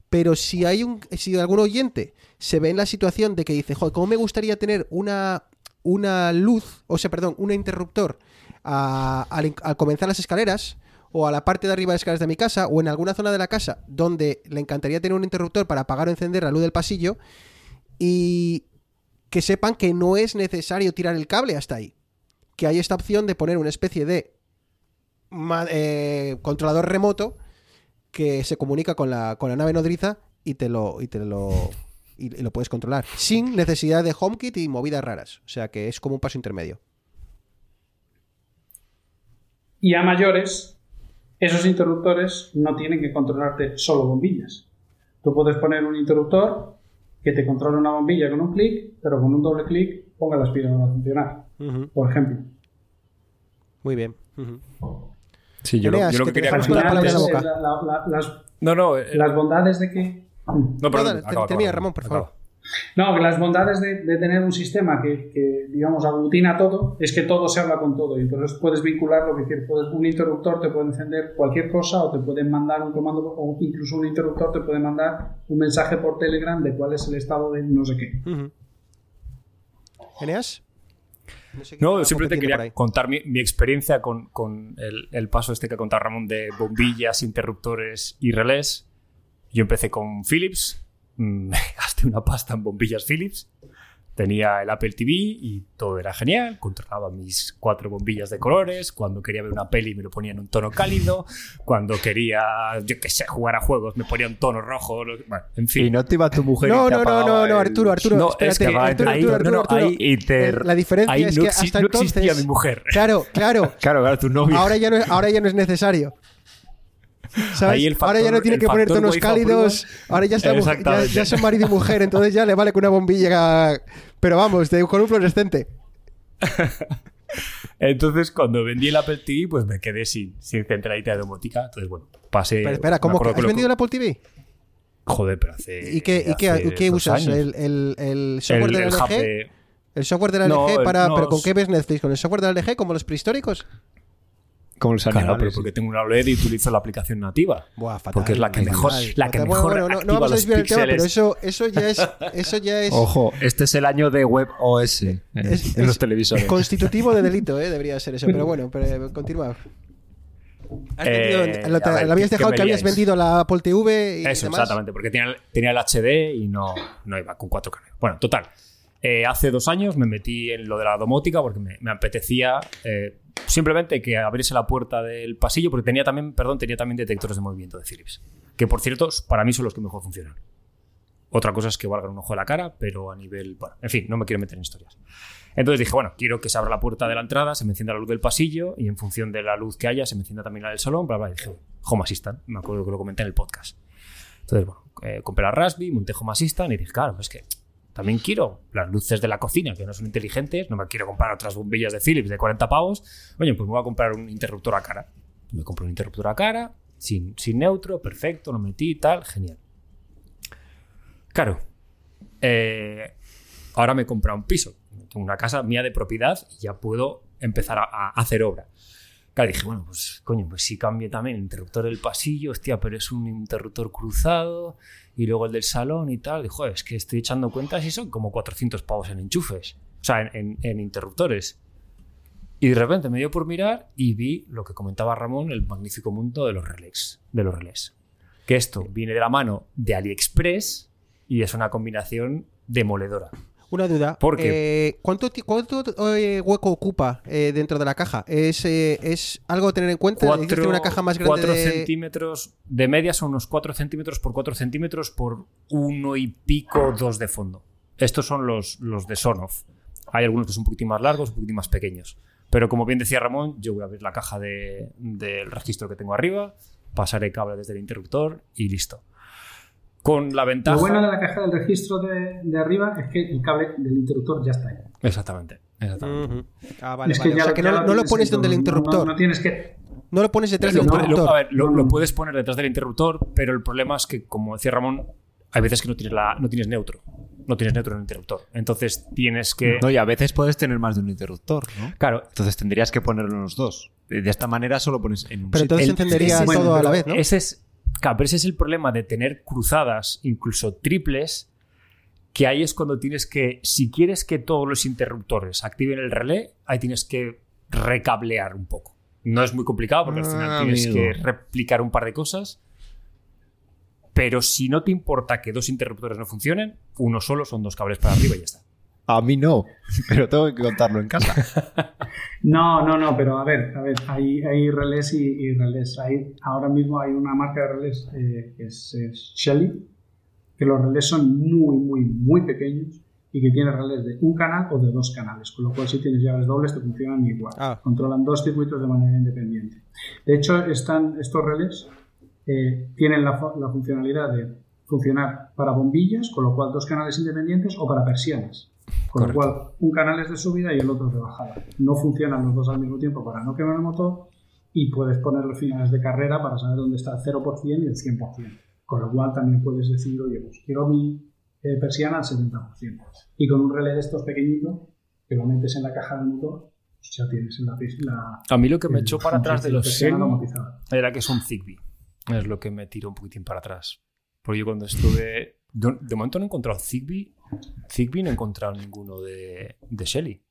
pero si hay un, si algún oyente se ve en la situación de que dice, joder, ¿cómo me gustaría tener una, una luz, o sea, perdón, un interruptor al, comenzar las escaleras? o a la parte de arriba de las escaleras de mi casa o en alguna zona de la casa donde le encantaría tener un interruptor para apagar o encender la luz del pasillo y que sepan que no es necesario tirar el cable hasta ahí. Que hay esta opción de poner una especie de eh, controlador remoto que se comunica con la, con la nave nodriza y te lo, y te lo, y, y lo puedes controlar sin necesidad de HomeKit y movidas raras. O sea que es como un paso intermedio. Y a mayores, esos interruptores no tienen que controlarte solo bombillas. Tú puedes poner un interruptor que te controle una bombilla con un clic, pero con un doble clic ponga la aspiradora a funcionar, por ejemplo. Muy bien. Sí, yo, lo, Eneas, yo lo que que te quería comentar palabra en antes- la boca. es la- la- la- las, No, no, eh, las bondades de que... no, perdón, acaba, termina, acaba. Ramón, por favor. No, que las bondades de, de tener un sistema que, que, digamos, aglutina todo es que todo se habla con todo y entonces puedes vincular lo que quieres. Puedes, un interruptor te puede encender cualquier cosa o te pueden mandar un comando o incluso un interruptor te puede mandar un mensaje por Telegram de cuál es el estado de no sé qué. Ujú. ¿Eneas? No, sé No, simplemente compitiendo quería contar mi, mi experiencia con, con el, el paso este que ha contado Ramón de bombillas, interruptores y relés. Yo empecé con Philips, mm, gasté una pasta en bombillas Philips, Tenía el Apple TV y todo era genial. Controlaba mis cuatro bombillas de colores. Cuando quería ver una peli me lo ponía en un tono cálido. Cuando quería, yo qué sé, jugar a juegos me ponía un tono rojo. lo- Bueno, en fin. Y no te iba tu mujer. y No, te no, no, no, no, el- Arturo, Arturo. No, espérate, es que va, Arturo, ahí- Arturo, no, Arturo, no, Arturo. ahí inter- Eh, La diferencia ahí es no que hasta no entonces. existía mi mujer. Claro, claro. Claro, claro, tu novio. Ahora ya no, es- ahora ya no es necesario. ¿Sabes? Ahí el ahora ya no factor- tiene que poner factor tonos cálidos. Ahora ya, está ya, ya son marido y mujer, entonces ya le vale con una bombilla. Pero vamos, de, con un fluorescente. Entonces, cuando vendí el Apple TV, pues me quedé sin, sin centralita de domótica. Entonces, bueno, pasé. Pero espera, ¿cómo? ¿Has lo- vendido el Apple TV? Joder, pero hace. ¿Y qué, y qué, hace y qué usas? ¿El, el, el software el, de la LG? de- ¿El software de la No, LG para. no, ¿Pero con qué ves Netflix? ¿Con el software de la LG como los prehistóricos? Como los Claro, animales. pero porque tengo una OLED y utilizo la aplicación nativa. Buah, fatal. Porque es la que mejor, Fatal. la que Bueno, mejor bueno, no, no activa vamos a los desviar el tema, pero eso, eso ya es. Eso ya es Ojo, este es el año de Web OS eh, Es- en es los televisores. constitutivo de delito, ¿eh? Debería ser eso. Pero bueno, pero, continúa. Has Eh, vendido- lo, te- a ver, lo habías ¿qué- dejado que habías vendido la Apple TV y Eso, demás. exactamente, porque tenía, el- tenía el HD y no, no iba con 4K. Bueno, total. Eh, hace dos años me metí en lo de la domótica porque me, me apetecía eh, simplemente que abriese la puerta del pasillo, porque tenía también, perdón, tenía también detectores de movimiento de Philips. Que por cierto, para mí son los que mejor funcionan. Otra cosa es que valgan un ojo de la cara, pero a nivel. Bueno, en fin, no me quiero meter en historias. Entonces dije, bueno, quiero que se abra la puerta de la entrada, se me encienda la luz del pasillo y en función de la luz que haya, se me encienda también la del salón, bla, bla. Y dije, Home Assistant, me acuerdo que lo comenté en el podcast. Entonces, bueno, eh, compré la Raspberry, monté Home Assistant y dije, claro, pues que también quiero las luces de la cocina, que no son inteligentes, no me quiero comprar otras bombillas de Philips de 40 pavos. Oye, pues me voy a comprar un interruptor a cara. Me compro un interruptor a cara, sin, sin neutro, perfecto, lo metí y tal, genial. Claro, eh, ahora me he comprado un piso, una casa mía de propiedad y ya puedo empezar a, hacer obra. Claro, dije, bueno, pues coño, pues si cambie también el interruptor del pasillo, hostia, pero es un interruptor cruzado y luego el del salón y tal. Dijo, es que estoy echando cuentas y son como 400 pavos en enchufes, o sea, en, en- en interruptores. Y de repente me dio por mirar y vi lo que comentaba Ramón, el magnífico mundo de los relés. De los relés. Que esto viene de la mano de AliExpress y es una combinación demoledora. Una duda. ¿Por Eh, ¿Cuánto, cuánto eh, hueco ocupa eh, dentro de la caja? ¿Es, eh, ¿Es algo a tener en cuenta? ¿Existe Cuatro- una caja más grande cuatro de... centímetros de media son unos 4 centímetros por 4 centímetros por uno y pico, dos de fondo. Estos son los, los de Sonoff. Hay algunos que son un poquitín más largos, un poquitín más pequeños. Pero como bien decía Ramón, yo voy a abrir la caja de- del registro que tengo arriba, pasaré cable desde el interruptor y listo. Con la ventaja. Lo bueno de la caja del registro de, de arriba es que el cable del interruptor ya está ahí. Exactamente. exactamente. Ujú. Ah, vale, es vale. O sea, que ya no, no lo pones donde el interruptor. No, no tienes que. No lo pones detrás del puede- lo- interruptor. a ver, lo- lo puedes poner detrás del interruptor, pero el problema es que, como decía Ramón, hay veces que no tienes, la, no tienes neutro. No tienes neutro en el interruptor. Entonces tienes que. No, y a veces puedes tener más de un interruptor, ¿no? Claro, Entonces tendrías que ponerlo en los dos. De esta manera solo pones en un Pero entonces El- encendería bueno, todo a la vez, ¿no? ese es. Claro, pero ese es el problema de tener cruzadas, incluso triples, que ahí es cuando tienes que. Si quieres que todos los interruptores activen el relé, ahí tienes que recablear un poco. No es muy complicado porque al final Ah, tienes amigo. que replicar un par de cosas. Pero si no te importa que dos interruptores no funcionen, uno solo son dos cables para arriba y ya está. A mí no, pero tengo que contarlo en casa. No, no, no, pero a ver, a ver, hay, hay relés y, y relés. Hay, ahora mismo hay una marca de relés eh, que es, es Shelly, que los relés son muy, muy, muy pequeños y que tiene relés de un canal o de dos canales, con lo cual si tienes llaves dobles te funcionan igual. Ah. Controlan dos circuitos de manera independiente. De hecho, están, estos relés eh, tienen la, la funcionalidad de funcionar para bombillas, con lo cual dos canales independientes, o para persianas. Con Correcto. lo cual, un canal es de subida y el otro es de bajada. No funcionan los dos al mismo tiempo para no quemar el motor y puedes poner los finales de carrera para saber dónde está el 0% y el 100%. Con lo cual también puedes decir, oye, pues quiero mi eh, persiana al 70%. Y con un relé de estos pequeñitos, que lo metes en la caja del motor, pues ya tienes en la, la A mí lo que me echó para atrás de los era que son Zigbee. Es lo que me tiró un poquitín para atrás. Porque yo cuando estuve. De, de momento no he encontrado Zigbee. Zigbee no he encontrado ninguno de, de Shelly.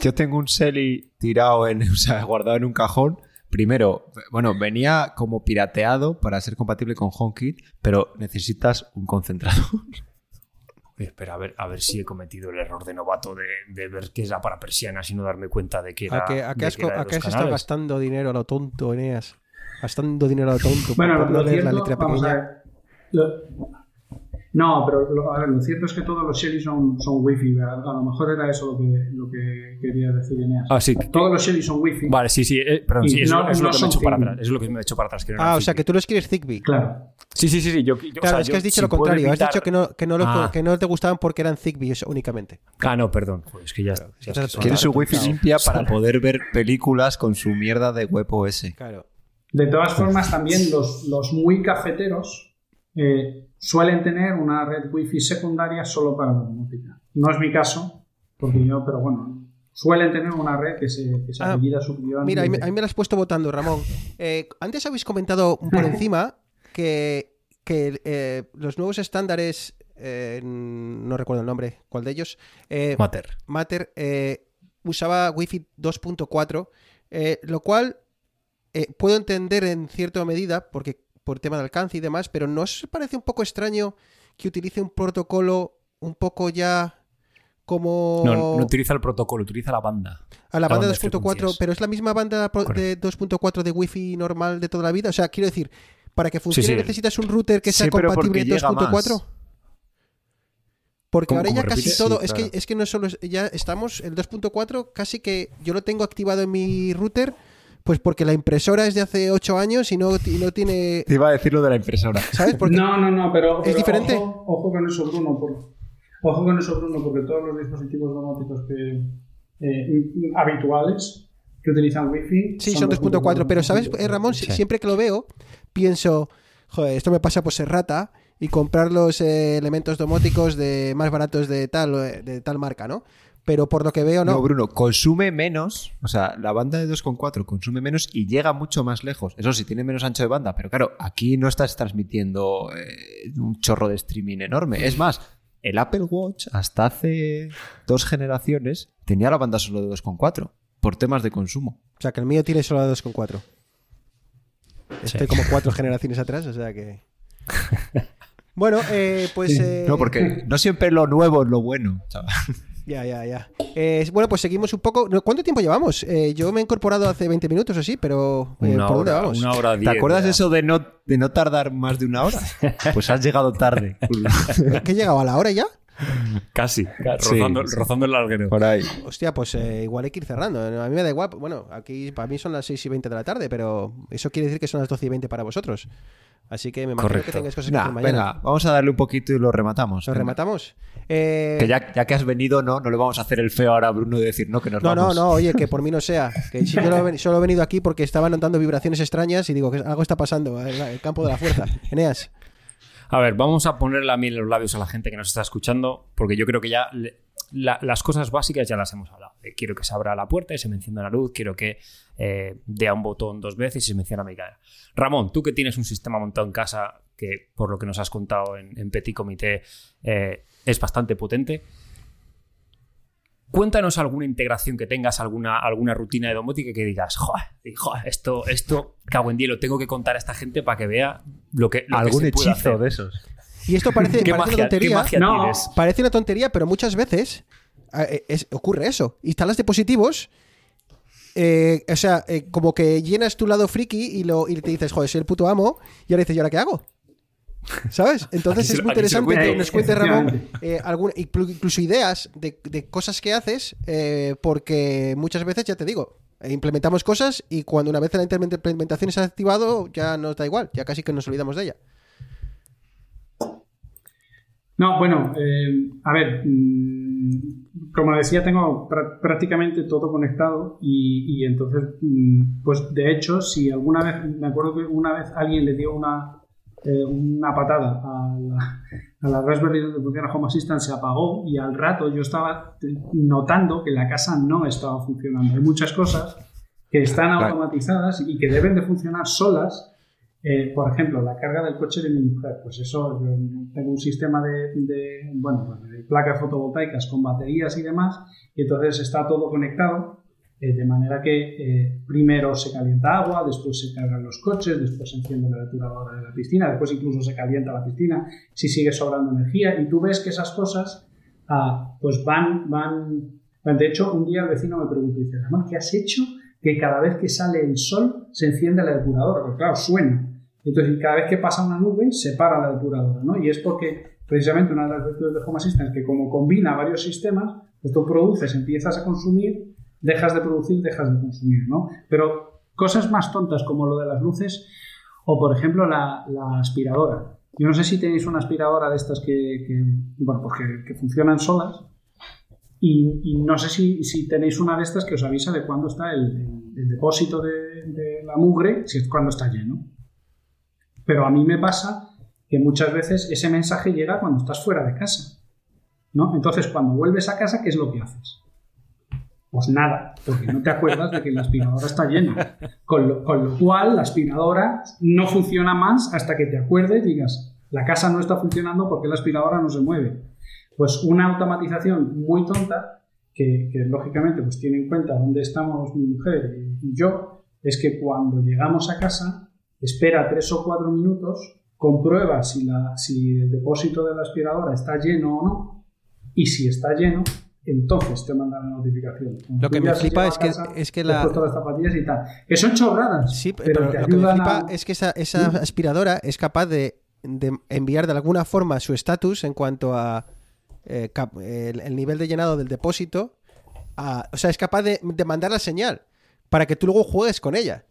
Yo tengo un Selly tirado en, o sea, guardado en un cajón. Primero, bueno, venía como pirateado para ser compatible con HomeKit, pero necesitas un concentrador. Espera, a ver, a ver si he cometido el error de novato de, de ver que era para persianas y no darme cuenta de que era. ¿A qué, a qué has, que era de a qué los has estado gastando dinero a lo tonto, Eneas? Gastando dinero a lo tonto Bueno, por lo no leer cierto, la letra vamos a pequeña. ver, lo- no, pero lo, a ver, lo cierto es que todos los Shelly son, son wifi. ¿verdad? A lo mejor era eso lo que, lo que quería decir Eneas. Ah, sí. Todos los Shelly son wifi. Vale, sí, sí, eh, perdón, sí, eso, no- eso es no lo que me he hecho para atrás. Es lo que me he hecho para atrás. que no Ah, o sea, que tú los quieres Zigbee. Claro. Sí, sí, sí, sí. Yo, yo- o Claro, sea, es que has dicho si lo contrario. Has dicho que no, que, no lo- Ah. que no te gustaban porque eran Zigbee eso únicamente. Ah, no, perdón. Es que ya, ya es que Quiere su wifi Claro. limpia para poder ver películas con su mierda de WebOS. Claro. De todas formas, también los, los muy cafeteros eh, suelen tener una red wifi secundaria solo para la domótica. No es mi caso, porque yo, pero bueno, suelen tener una red que se, que se Ah, apellida su Mira, ahí me, ahí me lo has puesto votando, Ramón. Eh, antes habéis comentado por encima que, que eh, los nuevos estándares, eh, no recuerdo el nombre, ¿cuál de ellos? Eh, Mater. Matter eh, usaba Wi-Fi 2.4, eh, lo cual eh, puedo entender en cierta medida, porque por tema de alcance y demás, pero ¿no os parece un poco extraño que utilice un protocolo un poco ya como No, no utiliza el protocolo, utiliza la banda. a la la banda banda de 2.4, frecuencias. pero es la misma banda de 2.4 de Wi-Fi normal de toda la vida? O sea, quiero decir, para que funcione sí. necesitas un router que sea Sí, compatible llega 2.4. más. Porque ¿Cómo- ahora ya casi todo, Sí, es, claro. que, es que no solo es- ya estamos, el 2.4 casi que yo lo tengo activado en mi router, pues porque la impresora es de hace 8 años y no, y no tiene, Te iba a decir lo de la impresora. ¿sabes? Porque No, no, no, pero, ¿Es pero diferente? Ojo, ojo con eso, Bruno. por- ojo con eso, Bruno, porque todos los dispositivos domóticos que, eh, habituales que utilizan Wi-Fi. sí, son 2.4, pero ¿sabes, eh, Ramón? Sí. Siempre que lo veo, pienso, joder, esto me pasa por ser rata y comprar los eh, elementos domóticos de más baratos de tal, eh, de tal marca, ¿no? Pero por lo que veo, No, no. Bruno, consume menos, o sea, la banda de 2.4 consume menos y llega mucho más lejos. Eso sí, tiene menos ancho de banda, pero claro, aquí no estás transmitiendo eh, un chorro de streaming enorme. Es más, el Apple Watch hasta hace dos generaciones tenía la banda solo de 2.4 por temas de consumo. O sea, que el mío tiene solo 2.4. Estoy como cuatro generaciones atrás, o sea que... Bueno, eh, pues... eh, No, porque no siempre lo nuevo es lo bueno. chaval. Ya, ya, ya. Eh, bueno, pues seguimos un poco. ¿Cuánto tiempo llevamos? Eh, yo me he incorporado hace 20 minutos o sí, pero eh, Una ¿por dónde vamos? una hora ¿Te diez, acuerdas ya. de eso de no, de no tardar más de una hora? Pues has llegado tarde. ¿Qué he llegado a la hora ya? Casi, rozando, sí. rozando el larguero. Por ahí. Hostia, pues eh, igual hay que ir cerrando. A mí me da igual. Bueno, aquí para mí son las 6 y 20 de la tarde, pero eso quiere decir que son las 12 y 20 para vosotros. Así que me imagino que tengáis cosas que Nah, hacer mañana. venga, vamos a darle un poquito y lo rematamos. ¿Lo venga. rematamos? Eh, Que ya, ya que has venido, no, no le vamos a hacer el feo ahora a Bruno de decir no, que nos No, no, vamos. no, oye, que por mí no sea. Que si yo lo solo he venido aquí porque estaba notando vibraciones extrañas y digo que algo está pasando en la- el campo de la fuerza. Eneas. A ver, vamos a ponerle la miel en los labios a la gente que nos está escuchando, porque yo creo que ya las cosas básicas ya las hemos hablado. Eh, Quiero que se abra la puerta y se me encienda la luz, quiero que eh, dé a un botón dos veces y se me encienda mi cadera. Ramón, tú que tienes un sistema montado en casa que, por lo que nos has contado en, en Petit Comité, eh, es bastante potente. Cuéntanos alguna integración que tengas, alguna, alguna rutina de domótica que digas, joder, esto, esto, cago en día, lo tengo que contar a esta gente para que vea lo que, lo que Algún puede hechizo hacer. de esos. Y esto parece, ¿Qué parece magia, una qué tontería. magia No. tienes? Parece una tontería, pero muchas veces eh, es- ocurre eso. Instalas dispositivos, eh, o sea, eh, como que llenas tu lado friki y, lo, y te dices, joder, soy el puto amo, y ahora dices, ¿y ahora qué hago? ¿Sabes? Entonces Aquí es muy interesante que nos cuente Ramón eh, inclu- incluso ideas de, de cosas que haces, eh, porque muchas veces, ya te digo, implementamos cosas y cuando una vez la implementación se ha activado, ya nos da igual, ya casi que nos olvidamos de ella. No, bueno, eh, a ver, mm, como decía, tengo pr- prácticamente todo conectado y, y entonces, mm, pues de hecho, si alguna vez, me acuerdo que una vez alguien le dio una, eh, una patada a la, a la Raspberry donde funciona Home Assistant, se apagó y al rato yo estaba notando que la casa no estaba funcionando. Hay muchas cosas que están automatizadas y que deben de funcionar solas. Eh, por ejemplo, la carga del coche de mi mujer, pues eso, yo tengo un sistema de, de, bueno, pues de placas fotovoltaicas con baterías y demás, y entonces está todo conectado Eh, de manera que eh, primero se calienta agua, después se cargan los coches, después se enciende la depuradora de la piscina, después incluso se calienta la piscina si sigue sobrando energía y tú ves que esas cosas ah, pues van, van... De hecho, un día el vecino me preguntó, dice, ¿qué has hecho? Que cada vez que sale el sol se enciende la depuradora, porque claro, suena. Entonces, cada vez que pasa una nube, se para la depuradora, ¿no? Y es porque precisamente una de las virtudes de Home Assistant que como combina varios sistemas, pues tú produces, empiezas a consumir dejas de producir, dejas de consumir, ¿no? Pero cosas más tontas como lo de las luces o, por ejemplo, la, aspiradora. Yo no sé si tenéis una aspiradora de estas que, bueno, pues que, funcionan solas y, no sé si, tenéis una de estas que os avisa de cuándo está el, depósito de, la mugre, si es cuando está lleno. Pero a mí me pasa que muchas veces ese mensaje llega cuando estás fuera de casa. ¿no? Entonces, cuando vuelves a casa, ¿qué es lo que haces? Pues nada, porque no te acuerdas de que la aspiradora está llena. Con lo, cual, la aspiradora no funciona más hasta que te acuerdes y digas, la casa no está funcionando porque la aspiradora no se mueve. Pues una automatización muy tonta, que, lógicamente pues tiene en cuenta dónde estamos mi mujer y yo, es que cuando llegamos a casa, espera tres o cuatro minutos, comprueba si, la, si el depósito de la aspiradora está lleno o no, y si está lleno, entonces te mandan la notificación. lo que me flipa es que, es que la... y tal. Que son chorradas. Sí, pero, lo que me flipa es que esa, esa aspiradora es capaz de, enviar de alguna forma su estatus en cuanto a eh, el, nivel de llenado del depósito. o sea, es capaz de, mandar la señal para que tú luego juegues con ella.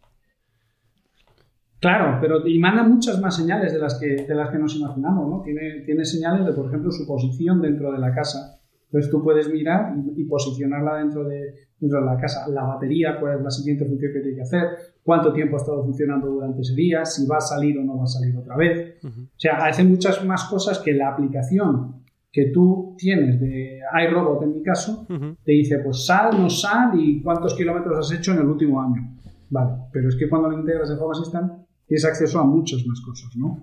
Claro, pero y manda muchas más señales de las que, de las que nos imaginamos, ¿no? Tiene, tiene señales de, por ejemplo, su posición dentro de la casa entonces tú puedes mirar y, posicionarla dentro de, dentro de la casa. La batería, cuál es la siguiente función que tiene que hacer, cuánto tiempo ha estado funcionando durante ese día, si va a salir o no va a salir otra vez. O sea, hace muchas más cosas que la aplicación que tú tienes de iRobot en mi caso, te dice, pues sal, no sal y cuántos kilómetros has hecho en el último año. Vale, pero es que cuando lo integras en Home Assistant tienes acceso a muchas más cosas, ¿no?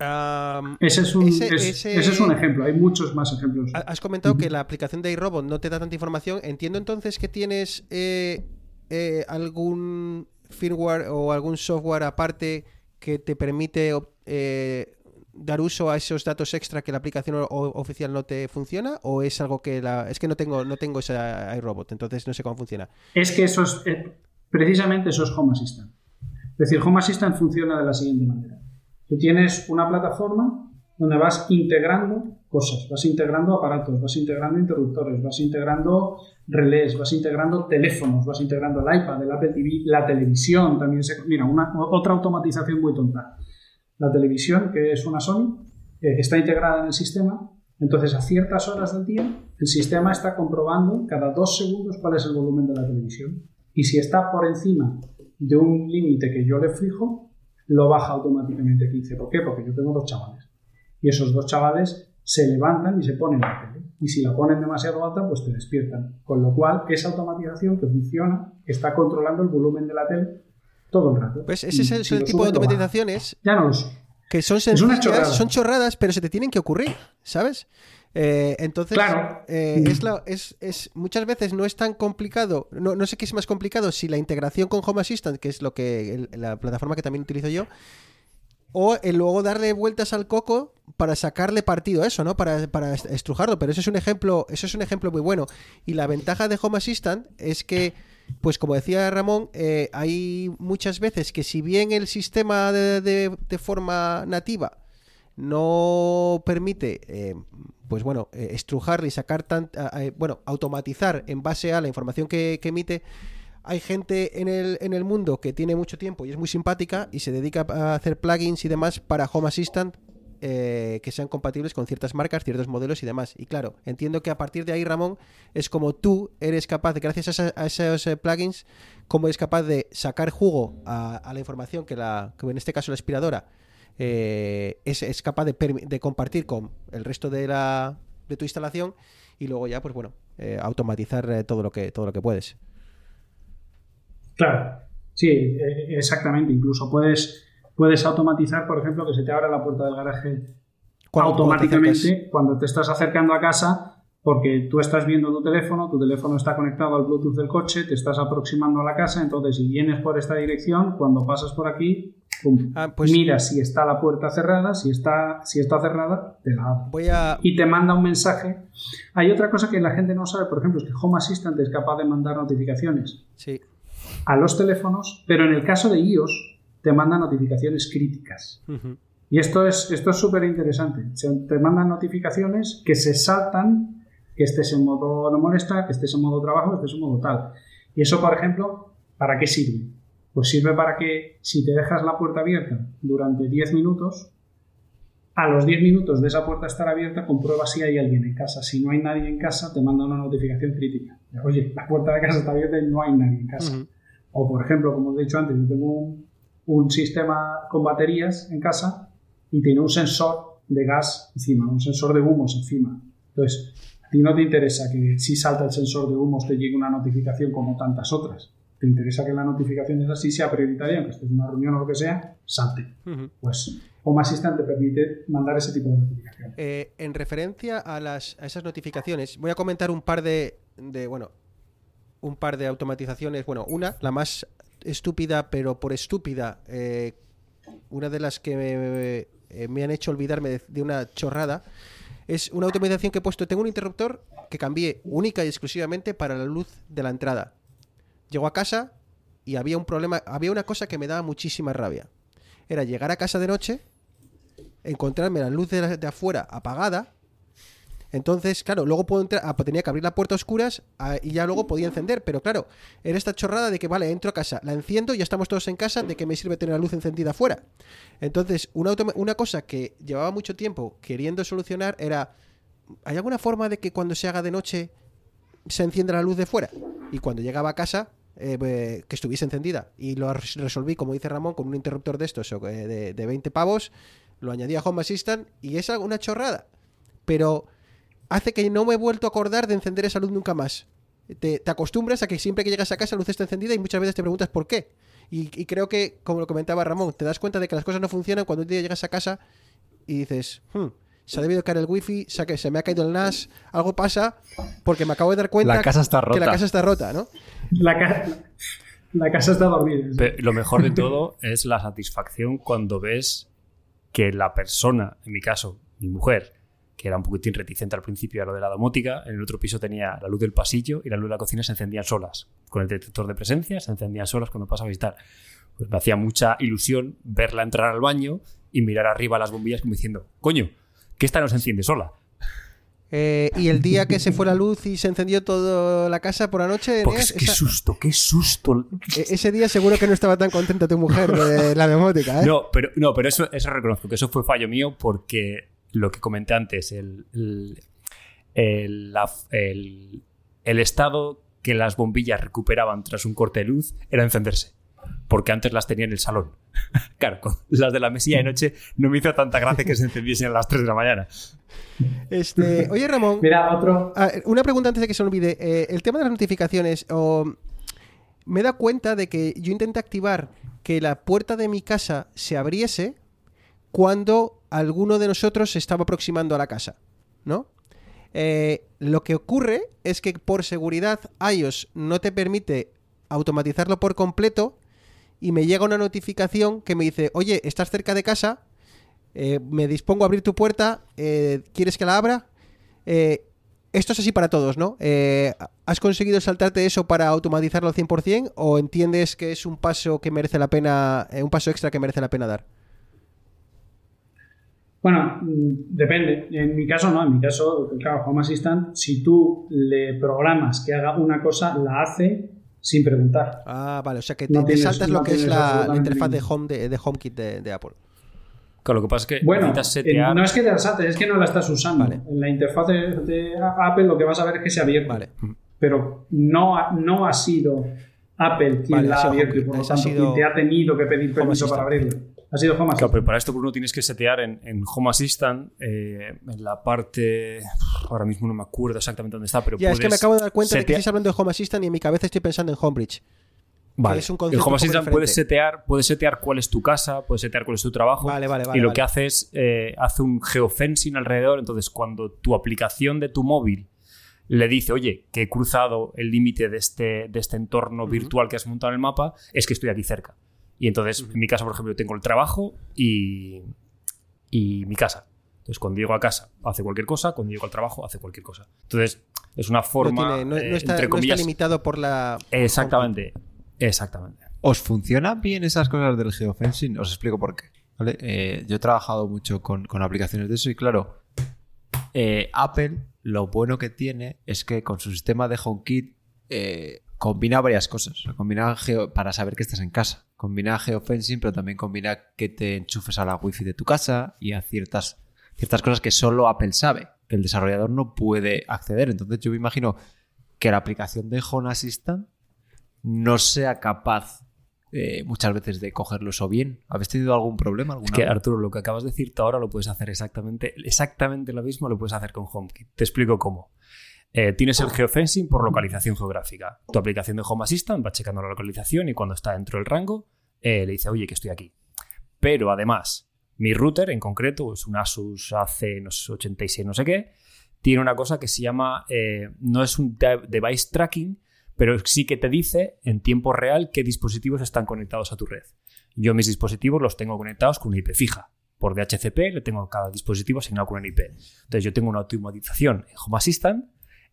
Ese, es un, ejemplo, hay muchos más ejemplos. Has comentado que la aplicación de iRobot no te da tanta información. Entiendo entonces que tienes eh, eh, algún firmware o algún software aparte que te permite eh, dar uso a esos datos extra que la aplicación oficial no te funciona o es algo que la es que no tengo no tengo ese iRobot entonces no sé cómo funciona es que eso es precisamente eso es Home Assistant es decir Home Assistant funciona de la siguiente manera Tú tienes una plataforma donde vas integrando cosas, vas integrando aparatos, vas integrando interruptores, vas integrando relés, vas integrando teléfonos, vas integrando el iPad, el Apple TV, la televisión también se... Mira, una, otra automatización muy tonta. La televisión, que es una Sony, eh, está integrada en el sistema, entonces a ciertas horas del día el sistema está comprobando cada dos segundos cuál es el volumen de la televisión. Y si está por encima de un límite que yo le fijo, lo baja automáticamente 15. ¿Por qué? Porque yo tengo dos chavales. Y esos dos chavales se levantan y se ponen la tele. Y si la ponen demasiado alta, pues te despiertan. Con lo cual, esa automatización que funciona está controlando el volumen de la tele todo el rato. Pues ese es el, tipo de automatizaciones. Ya no lo sé. Que son sencillas, son chorradas, pero se te tienen que ocurrir, ¿sabes? Eh, entonces, eh, es, es, muchas veces no es tan complicado, no, no, sé qué es más complicado, si la integración con Home Assistant, que es lo que la plataforma que también utilizo yo, o el luego darle vueltas al coco para sacarle partido a eso, ¿no? Para, para, estrujarlo. Pero eso es un ejemplo, eso es un ejemplo muy bueno. Y la ventaja de Home Assistant es que, pues como decía Ramón, eh, hay muchas veces que si bien el sistema de, de, forma nativa no permite pues bueno, eh, estrujar y sacar tan, bueno, automatizar en base a la información que, emite. Hay gente en el, en el mundo que tiene mucho tiempo y es muy simpática y se dedica a hacer plugins y demás para Home Assistant eh, que sean compatibles con ciertas marcas, ciertos modelos y demás. Y claro, entiendo que a partir de ahí, Ramón, es como tú eres capaz, gracias a, esos eh, plugins, como eres capaz de sacar jugo a, la información que, la, que en este caso la aspiradora eh, es, capaz de, compartir con el resto de, la, de tu instalación y luego ya, pues bueno, eh, automatizar eh, todo, lo que, todo lo que puedes. Claro, sí, exactamente. Incluso puedes, puedes automatizar, por ejemplo, que se te abra la puerta del garaje automáticamente cuando te estás acercando a casa porque tú estás viendo tu teléfono, tu teléfono está conectado al Bluetooth del coche, te estás aproximando a la casa, entonces si vienes por esta dirección, cuando pasas por aquí, Ah, pues- mira si está la puerta cerrada, si está, si está cerrada, te la abre. Voy a. Y te manda un mensaje. Hay otra cosa que la gente no sabe, por ejemplo, es que Home Assistant es capaz de mandar notificaciones Sí. a los teléfonos, pero en el caso de iOS te manda notificaciones críticas. Y esto es esto es súper interesante. Te mandan notificaciones que se saltan, que estés en modo no molesta, que estés en modo trabajo, que estés en modo tal. Y eso, por ejemplo, ¿para qué sirve? Pues sirve para que si te dejas la puerta abierta durante 10 minutos, a los 10 minutos de esa puerta estar abierta, comprueba si hay alguien en casa. Si no hay nadie en casa, te manda una notificación crítica. Oye, la puerta de casa está abierta y no hay nadie en casa. O, por ejemplo, como os he dicho antes, yo tengo un, un sistema con baterías en casa y tiene un sensor de gas encima, un sensor de humos encima. Entonces, a ti no te interesa que si salta el sensor de humos te llegue una notificación como tantas otras. Te interesa que la notificación es así, sea prioritaria, aunque estés en una reunión o lo que sea, salte. Ujú. Pues Home Assistant te permite mandar ese tipo de notificaciones. Eh, en referencia a, las, a esas notificaciones, voy a comentar un par de, de, bueno, un par de automatizaciones. Bueno, una, la más estúpida, pero por estúpida, eh, una de las que me, eh, me han hecho olvidarme de, de una chorrada, es una automatización que he puesto. Tengo un interruptor que cambié única y exclusivamente para la luz de la entrada. Llego a casa y había un problema, había una cosa que me daba muchísima rabia. Era llegar a casa de noche, encontrarme la luz de, afuera apagada. Entonces, claro, luego puedo entrar, ah, tenía que abrir la puerta a oscuras ah, y ya luego podía encender, pero claro, era esta chorrada de que, vale, entro a casa, la enciendo, ya estamos todos en casa, ¿de qué me sirve tener la luz encendida afuera? Entonces, una, una cosa que llevaba mucho tiempo queriendo solucionar era, ¿hay alguna forma de que cuando se haga de noche se encienda la luz de fuera? Y cuando llegaba a casa, eh, eh, que estuviese encendida. Y lo res- resolví, como dice Ramón, con un interruptor de estos eh, de, de 20 pavos, lo añadí a Home Assistant y es una chorrada. Pero hace que no me he vuelto a acordar de encender esa luz nunca más. Te, te acostumbras a que siempre que llegas a casa la luz está encendida y muchas veces te preguntas por qué. Y, y creo que, como lo comentaba Ramón, te das cuenta de que las cosas no funcionan cuando un día llegas a casa y dices, "Hmm, se ha debido caer el wifi, se, ha se me ha caído el NAS, algo pasa porque me acabo de dar cuenta La casa está que la rota. casa está rota, ¿no? La, ca- la casa está dormida. sí. Lo mejor de todo es la satisfacción cuando ves que la persona, en mi caso, mi mujer, que era un poquitín reticente al principio a lo de la domótica, en el otro piso tenía la luz del pasillo y la luz de la cocina se encendían solas. Con el detector de presencia se encendían solas cuando pasaba a visitar. Pues me hacía mucha ilusión verla entrar al baño y mirar arriba las bombillas como diciendo, coño, que esta no se enciende sola. Eh, y el día que se fue la luz y se encendió toda la casa por la noche, Porque Eneas, es, qué susto, qué susto. e- ese día seguro que no estaba tan contenta tu mujer de la domótica, ¿eh? No, pero, no, pero eso, eso reconozco que eso fue fallo mío porque lo que comenté antes, el, el, el- la- el- el estado que las bombillas recuperaban tras un corte de luz era encenderse. Porque antes las tenía en el salón. claro, con las de la mesilla de noche no me hizo tanta gracia que se encendiesen a las 3 de la mañana. Este, oye, Ramón, Mira, otro, una pregunta antes de que se me olvide. Eh, el tema de las notificaciones. o, me da cuenta de que yo intenté activar que la puerta de mi casa se abriese cuando alguno de nosotros se estaba aproximando a la casa. ¿No? Eh, lo que ocurre es que por seguridad iOS no te permite automatizarlo por completo y me llega una notificación que me dice, oye, estás cerca de casa, eh, me dispongo a abrir tu puerta, eh, ¿quieres que la abra? Eh, esto es así para todos, ¿no? ¿Has conseguido saltarte eso para automatizarlo al 100% o entiendes que es un paso que merece la pena, un paso extra que merece la pena dar? Bueno, mm, depende. En mi caso no, en mi caso, claro, Home Assistant, si tú le programas que haga una cosa, la hace sin preguntar. Ah, vale, o sea que te, No te tienes- saltas lo no que es la, interfaz de, home de, de HomeKit de, de Apple. Claro, lo que pasa es que Bueno, necesitas eh, setear. no es que te la saltes, es que no la estás usando. Vale. En la interfaz de, de Apple lo que vas a ver es que se ha abierto. Vale. Pero no ha, no ha sido Apple quien Vale, la ha abierto y por lo tanto sido quien te ha tenido que pedir permiso para abrirlo. Ha sido Home Claro, Assistant. pero para esto Bruno tienes que setear en, en Home Assistant, eh, en la parte. Ahora mismo no me acuerdo exactamente dónde está, pero Ya, es que me acabo de dar cuenta de que estás hablando de Home Assistant y en mi cabeza estoy pensando en Homebridge. Vale. es un en concepto un Home Assistant puedes setear, puedes setear cuál es tu casa, puedes setear cuál es tu trabajo. Vale, vale, vale, y lo vale. que hace es eh, hace un geofencing alrededor. Entonces, cuando tu aplicación de tu móvil le dice, oye, que he cruzado el límite de este, de este entorno virtual que has montado en el mapa, es que estoy aquí cerca. Y entonces, en mi caso, por ejemplo, tengo el trabajo y, y mi casa. Entonces, cuando llego a casa, hace cualquier cosa, cuando llego al trabajo, hace cualquier cosa. Entonces, es una No, forma, tiene- no- no eh, está, entre no está limitado por la. exactamente, exactamente. ¿Os funcionan bien esas cosas del geofencing? Os explico por qué. ¿vale? Eh, yo he trabajado mucho con, con aplicaciones de eso y claro, eh, Apple lo bueno que tiene es que con su sistema de HomeKit eh, combina varias cosas. Combina geo- para saber que estás en casa. Combina geofencing, pero también combina que te enchufes a la wifi de tu casa y a ciertas, ciertas cosas que solo Apple sabe, que el desarrollador no puede acceder. Entonces yo me imagino que la aplicación de Home Assistant no sea capaz eh, muchas veces de cogerlo eso bien. ¿Habéis tenido algún problema? Es alguna que? Arturo, lo que acabas de decirte ahora lo puedes hacer exactamente, exactamente lo mismo, lo puedes hacer con HomeKit. Te explico cómo. Eh, tienes el geofencing por localización geográfica. Tu aplicación de Home Assistant va checando la localización y cuando está dentro del rango eh, le dice, oye, que estoy aquí. Pero además, mi router en concreto, es un Asus AC86 no sé qué, tiene una cosa que se llama, eh, no es un de- device tracking, pero sí que te dice en tiempo real qué dispositivos están conectados a tu red. Yo mis dispositivos los tengo conectados con una IP fija. Por DHCP le tengo cada dispositivo asignado con una IP. Entonces yo tengo una automatización en Home Assistant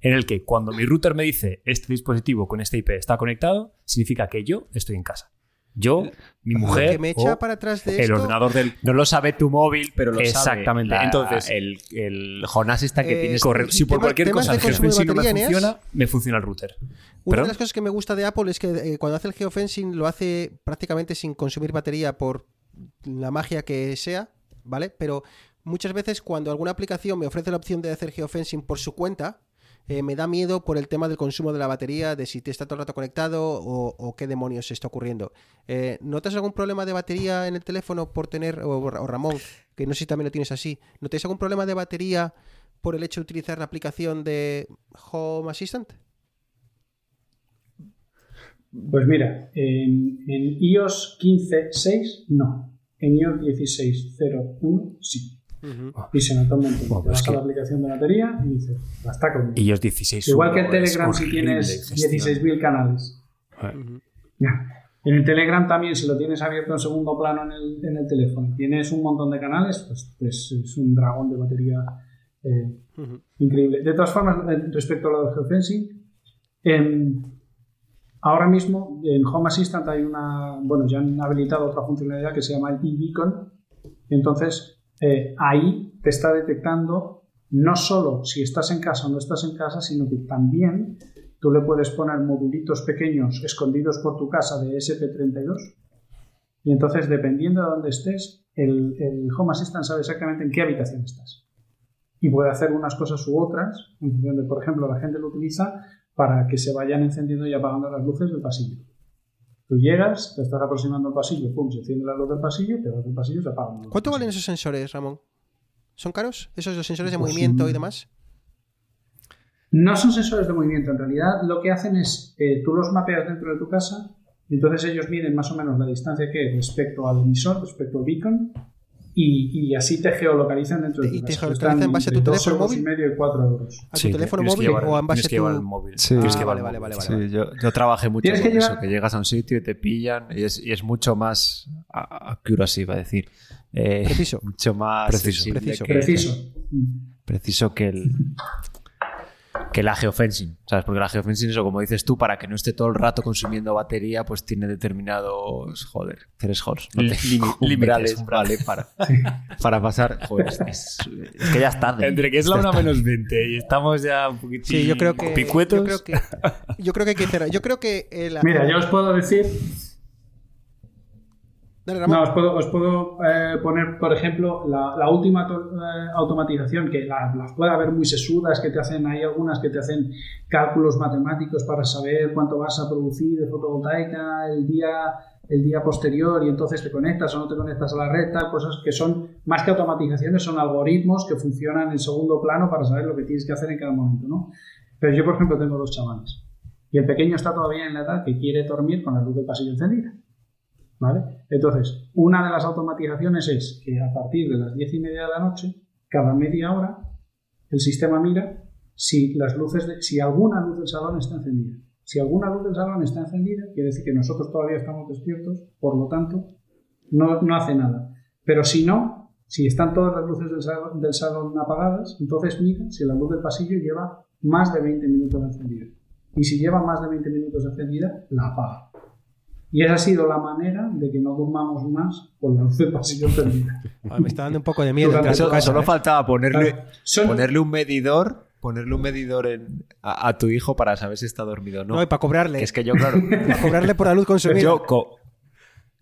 en el que cuando mi router me dice este dispositivo con esta IP está conectado, significa que yo estoy en casa. Yo, mi mujer que me echa o para atrás de el esto. ordenador del... No lo sabe tu móvil, pero lo Exactamente. sabe la- Entonces- el, el Home Assistant que Eh, tienes. Correcto. Si por Tema- cualquier cosa de el geofencing no me funciona, me funciona el router. Una ¿Perdón? de las cosas que me gusta de Apple es que eh, cuando hace el geofencing lo hace prácticamente sin consumir batería por la magia que sea, ¿vale? Pero muchas veces cuando alguna aplicación me ofrece la opción de hacer geofencing por su cuenta, eh, me da miedo por el tema del consumo de la batería, de si te está todo el rato conectado o, qué demonios está ocurriendo. Eh, ¿Notas algún problema de batería en el teléfono por tener, o, o Ramón, que no sé si también lo tienes así, ¿notáis algún problema de batería por el hecho de utilizar la aplicación de Home Assistant? Pues mira, en, en iOS 15.6 no. En iOS 16.01 sí. Y se nota un montón. Bueno, Te vas es a que- la aplicación de batería y dices, basta conmigo. Y ellos 16. Igual que en Telegram si tienes gestión. 16.000 canales. Ya. En el Telegram también, si lo tienes abierto en segundo plano en el, en el teléfono y tienes un montón de canales, pues es, es un dragón de batería eh, increíble. De todas formas, eh, respecto a lo del geofencing, em, ahora mismo en Home Assistant hay una, bueno, ya han habilitado otra funcionalidad que se llama el e-beacon. Entonces, eh, ahí te está detectando no solo si estás en casa o no estás en casa, sino que también tú le puedes poner modulitos pequeños escondidos por tu casa de SP32 y entonces dependiendo de dónde estés, el, el Home Assistant sabe exactamente en qué habitación estás y puede hacer unas cosas u otras en función de, por ejemplo, la gente lo utiliza para que se vayan encendiendo y apagando las luces del pasillo. Tú llegas, te estás aproximando al pasillo, pum, se enciende la luz del pasillo, te vas del pasillo y se luces ¿Cuánto valen esos sensores, Ramón? ¿Son caros? ¿Esos los sensores de Pues, movimiento y mm, demás? No son sensores de movimiento, en realidad lo que hacen es, eh, tú los mapeas dentro de tu casa y entonces ellos miden más o menos la distancia que es respecto al emisor, respecto al beacon y, y así te geolocalizan dentro de ¿Y tu te casa. geolocalizan en base a tu teléfono móvil? y medio y 4 euros. ¿A Sí, tu teléfono tienes móvil llevar- o en base tienes a que llevar tu...? el móvil. Sí. Tienes Ah, vale, vale, vale, Sí, yo, yo trabajé mucho Tienes con que eso, llevar- que llegas a un sitio y te pillan y es, y es mucho más accuracy, va a decir. Eh, Preciso. Mucho más Preciso. Preciso. que- Preciso. Mm. preciso que el que la geofencing, ¿sabes? Porque la geofencing, eso como dices tú, para que no esté todo el rato consumiendo batería, pues tiene determinados, joder, thresholds, ¿no? Limi- umbrales, límites, vale, para, para pasar, joder, es, es que ya es tarde. Entre que es la una menos 20 y estamos ya un poquitín Sí, yo creo que... picuetos. Yo creo que, yo creo que hay que cerrar. Yo creo que... eh, la- Mira, yo os puedo decir Dale, Ramón. No, os puedo, os puedo eh, poner, por ejemplo, la, la última eh, automatización, que la- las puede haber muy sesudas, que te hacen, hay algunas que te hacen cálculos matemáticos para saber cuánto vas a producir de fotovoltaica el día, el día posterior y entonces te conectas o no te conectas a la red, tal, cosas que son, más que automatizaciones, son algoritmos que funcionan en segundo plano para saber lo que tienes que hacer en cada momento, ¿no? Pero yo, por ejemplo, tengo dos chavales y el pequeño está todavía en la edad que quiere dormir con la luz del pasillo encendida. ¿Vale? Entonces, una de las automatizaciones es que a partir de las diez y media de la noche, cada media hora, el sistema mira si las luces, de- si alguna luz del salón está encendida. Si alguna luz del salón está encendida, quiere decir que nosotros todavía estamos despiertos, por lo tanto, no, hace nada. Pero si no, si están todas las luces del salón, del salón apagadas, entonces mira si la luz del pasillo lleva más de 20 minutos encendida. Y si lleva más de 20 minutos encendida, la apaga. Y esa ha sido la manera de que no durmamos más con la luz del pasillo. Ah, me está dando un poco de miedo casa, solo ¿eh? faltaba ponerle, Son- ponerle un medidor, ponerle un medidor en- a, a tu hijo para saber si está dormido o no. No, y para cobrarle. Que es que yo, claro, Para cobrarle por la luz consumida. yo co-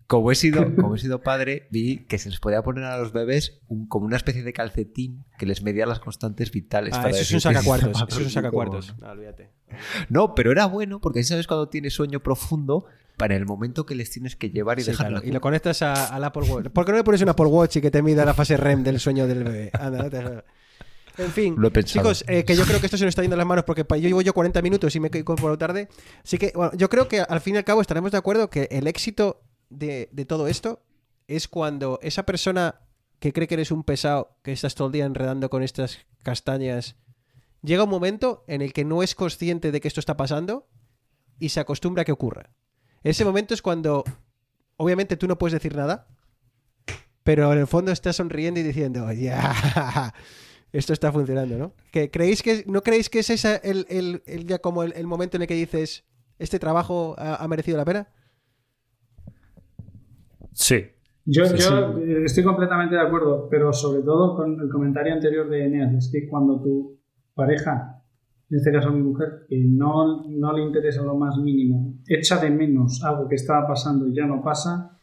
como, he sido, como he sido padre, vi que se les podía poner a los bebés un- como una especie de calcetín que les medía las constantes vitales. Ah, para eso es un sacacuartos. Eso es un dormido o sacacuartos. no. Olvídate. No, pero era bueno porque ahí sabes cuando tienes sueño profundo para el momento que les tienes que llevar y Sí, dejar claro, la Y lo conectas a- al Apple Watch. ¿Por qué no le pones un Apple Watch y que te mida la fase REM del sueño del bebé? Anda, no te- En fin, Lo he pensado. chicos, eh, que yo creo que esto se nos está yendo de las manos porque yo llevo yo 40 minutos y me he incorporado tarde. Así que, bueno, yo creo que al fin y al cabo estaremos de acuerdo que el éxito de, de todo esto es cuando esa persona que cree que eres un pesado, que estás todo el día enredando con estas castañas, llega un momento en el que no es consciente de que esto está pasando y se acostumbra a que ocurra. Ese momento es cuando, obviamente, tú no puedes decir nada, pero en el fondo estás sonriendo y diciendo, ya, esto está funcionando, ¿no? ¿Que creéis que, ¿No creéis que es ese el, el- el ya como el, momento en el que dices, este trabajo ha merecido la pena? Sí. Yo, Sí, yo sí. estoy completamente de acuerdo, pero sobre todo con el comentario anterior de Eneas, es que cuando tu pareja, en este caso mi mujer, que no, no le interesa lo más mínimo, echa de menos algo que estaba pasando y ya no pasa,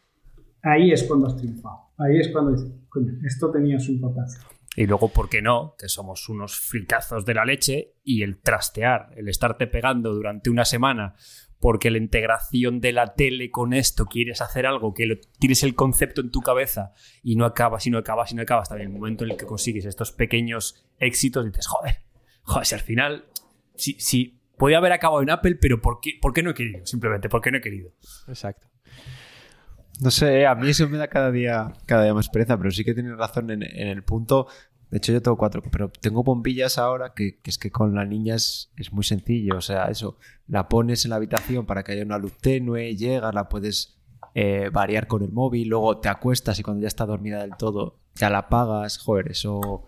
ahí es cuando has triunfado. Ahí es cuando dices, coño, esto tenía su importancia. Y luego, ¿por qué no? Que somos unos fricazos de la leche y el trastear, el estarte pegando durante una semana porque la integración de la tele con esto quieres hacer algo que lo- tienes el concepto en tu cabeza y no acabas y no acabas y no acabas. También el momento en el que consigues estos pequeños éxitos dices, joder, joder, si al final, sí, sí, podía haber acabado en Apple, pero ¿por qué, ¿por qué no he querido? Simplemente, ¿por qué no he querido? Exacto. No sé, a mí eso me da cada día, cada día más pereza, pero sí que tienes razón en, en el punto. De hecho, yo tengo cuatro, pero tengo bombillas ahora que, es que con la niña es, es muy sencillo. O sea, eso, la pones en la habitación para que haya una luz tenue, llega, la puedes eh, variar con el móvil, luego te acuestas y cuando ya está dormida del todo, ya la apagas. Joder, eso,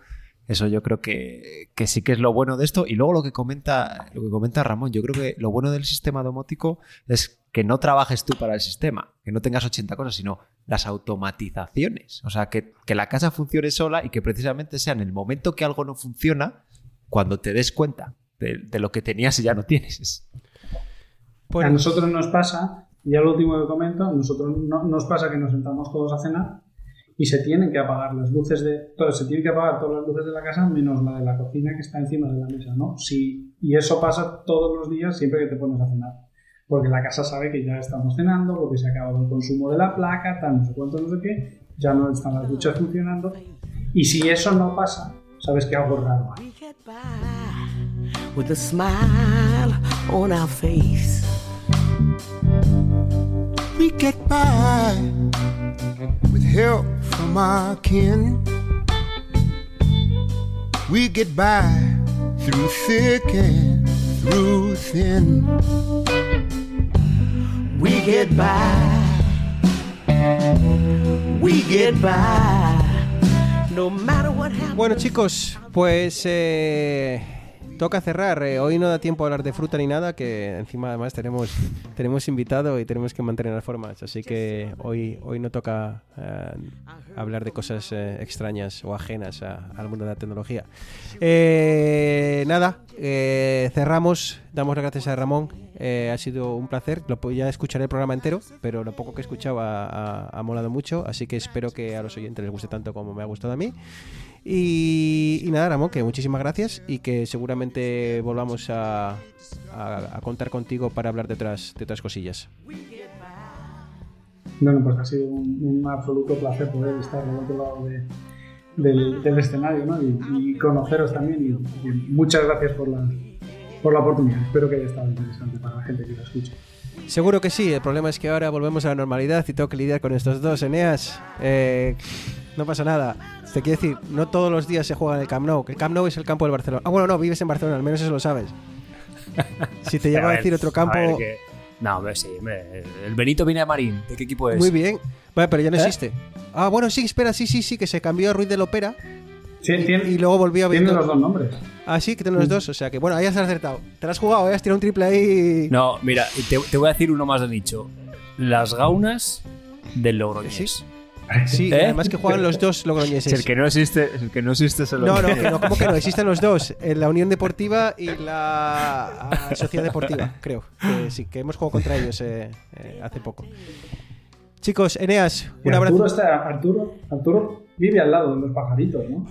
eso yo creo que, que sí que es lo bueno de esto. Y luego lo que comenta, lo que comenta Ramón, yo creo que lo bueno del sistema domótico es que no trabajes tú para el sistema, que no tengas 80 cosas, sino las automatizaciones. O sea, que, que la casa funcione sola y que precisamente sea en el momento que algo no funciona, cuando te des cuenta de, de lo que tenías y ya no tienes. Bueno, A nosotros nos pasa, ya lo último que comento, a nosotros no- nos pasa que nos sentamos todos a cenar y se tienen que apagar las luces de. Todo, se tienen que apagar todas las luces de la casa menos la de la cocina que está encima de la mesa, ¿no? Si, y eso pasa todos los días siempre que te pones a cenar. Porque la casa sabe que ya estamos cenando, porque se ha acabado el consumo de la placa, tal, no sé cuánto, no sé qué, ya no están las duchas funcionando. Y si eso no pasa, sabes que algo raro hay. With help from our kin. We get by through thick and through thin. We get by. We get by. No matter what happens. Bueno, chicos, pues eh, toca cerrar. Eh, hoy no da tiempo a hablar de fruta ni nada, que encima además tenemos, tenemos invitado y tenemos que mantener las formas. Así que hoy, hoy no toca eh, hablar de cosas eh, extrañas o ajenas a- al mundo de la tecnología. Nada, cerramos. Damos las gracias a Ramón. Eh, ha sido un placer. Lo, ya escucharé el programa entero, pero lo poco que he escuchado ha, ha- ha molado mucho. Así que espero que a los oyentes les guste tanto como me ha gustado a mí. Y, y nada, Ramón, que muchísimas gracias y que seguramente volvamos a, a- a contar contigo para hablar de otras, de otras cosillas. Bueno, pues ha sido un, un absoluto placer poder estar al otro lado de- del, del escenario ¿no? y, y conoceros también. Y, y muchas gracias por la, por la oportunidad. Espero que haya estado interesante para la gente que lo escucha. Seguro que sí, el problema es que ahora volvemos a la normalidad y tengo que lidiar con estos dos, Eneas. Eh, No pasa nada. Te quiero decir, no todos los días se juega en el Camp Nou, que el Camp Nou es el campo del Barcelona. Ah, bueno, no, vives en Barcelona, al menos eso lo sabes. Si te llego a decir otro campo, a ver, que- No, hombre, sí, hombre, el Benito viene a Marín. ¿De qué equipo es? muy bien. Vale, pero ya no ¿Eh? existe. Ah, bueno, sí, espera, sí, sí, sí, que se cambió a Ruiz de Lopera Sí, tiene, y luego volvió a tiene Benito. los dos nombres. Ah, sí, que tienen los dos. O sea que, bueno, ahí has acertado. Te lo has jugado, ¿eh? has tirado un triple ahí. No, mira, te, te voy a decir uno más de dicho. Las gaunas del Logroñés. Sí, ¿Eh? además que juegan los dos logroñeses. El que no existe, el que no existe se lo No, no, que no, ¿cómo que no? Existen los dos, en la Unión Deportiva y la ah, Sociedad Deportiva, creo. Que sí, que hemos jugado contra ellos eh, eh, hace poco. Chicos, Eneas, un Arturo, abrazo. está, Arturo, Arturo vive al lado de los pajaritos, ¿no?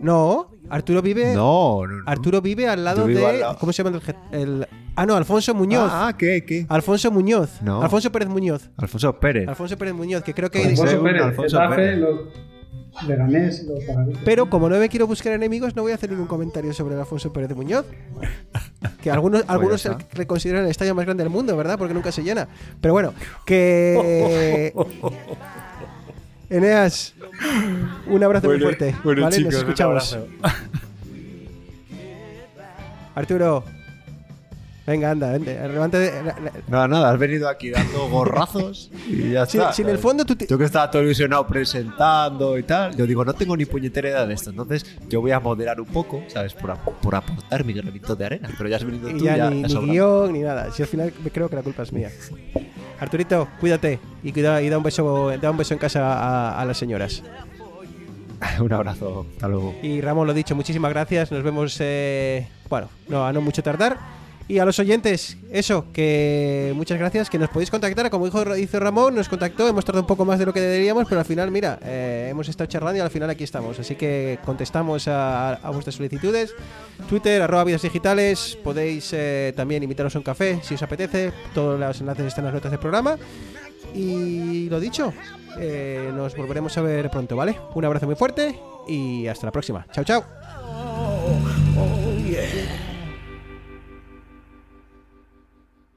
No, Arturo vive. No, no, no. Arturo vive al lado de. al lado. ¿Cómo se llama el, el- Ah, no, Alfonso Muñoz. Ah, ¿qué? ¿Qué? Alfonso Muñoz. No. Alfonso Pérez Muñoz. Alfonso Pérez. Alfonso Pérez Muñoz, que creo que. Alfonso- Alfonso Pérez, Alfonso Getafe, Pérez. los Leganés, los pajaritos. Pero como no me quiero buscar enemigos, no voy a hacer ningún comentario sobre el Alfonso Pérez de Muñoz. Que algunos, algunos ya está. le consideran el estadio más grande del mundo, ¿verdad? Porque nunca se llena. Pero bueno, que. Eneas, un abrazo muy fuerte. ¿vale? Nos escuchamos. Arturo, venga, anda, vente, levántate. No, nada, has venido aquí dando gorrazos y ya Si, está. si en el fondo tú. te- Tú que estabas todo ilusionado presentando y tal, yo digo, no tengo ni puñetera idea de esto. Entonces, yo voy a moderar un poco, ¿sabes? Por, por aportar mi granito de arena. Pero ya has venido Y tú, ya ya, ni, ya ni guion ni nada. Si al final creo que la culpa es mía. Arturito, cuídate y, cuida, y da un beso, da un beso en casa a, a las señoras. Un abrazo, hasta luego. Y Ramón, lo dicho, muchísimas gracias. Nos vemos, eh, bueno, no, a no mucho tardar. Y a los oyentes, eso, que muchas gracias, que nos podéis contactar, como dijo, hizo Ramón, nos contactó, hemos tardado un poco más de lo que deberíamos, pero al final, mira, eh, hemos estado charlando y al final aquí estamos. Así que contestamos a, vuestras solicitudes. Twitter, arroba vidas digitales, podéis eh, también invitarnos a un café si os apetece, todos los enlaces están en las notas del programa. Y lo dicho, eh, nos volveremos a ver pronto, ¿vale? Un abrazo muy fuerte y hasta la próxima. Chao, chao. Oh.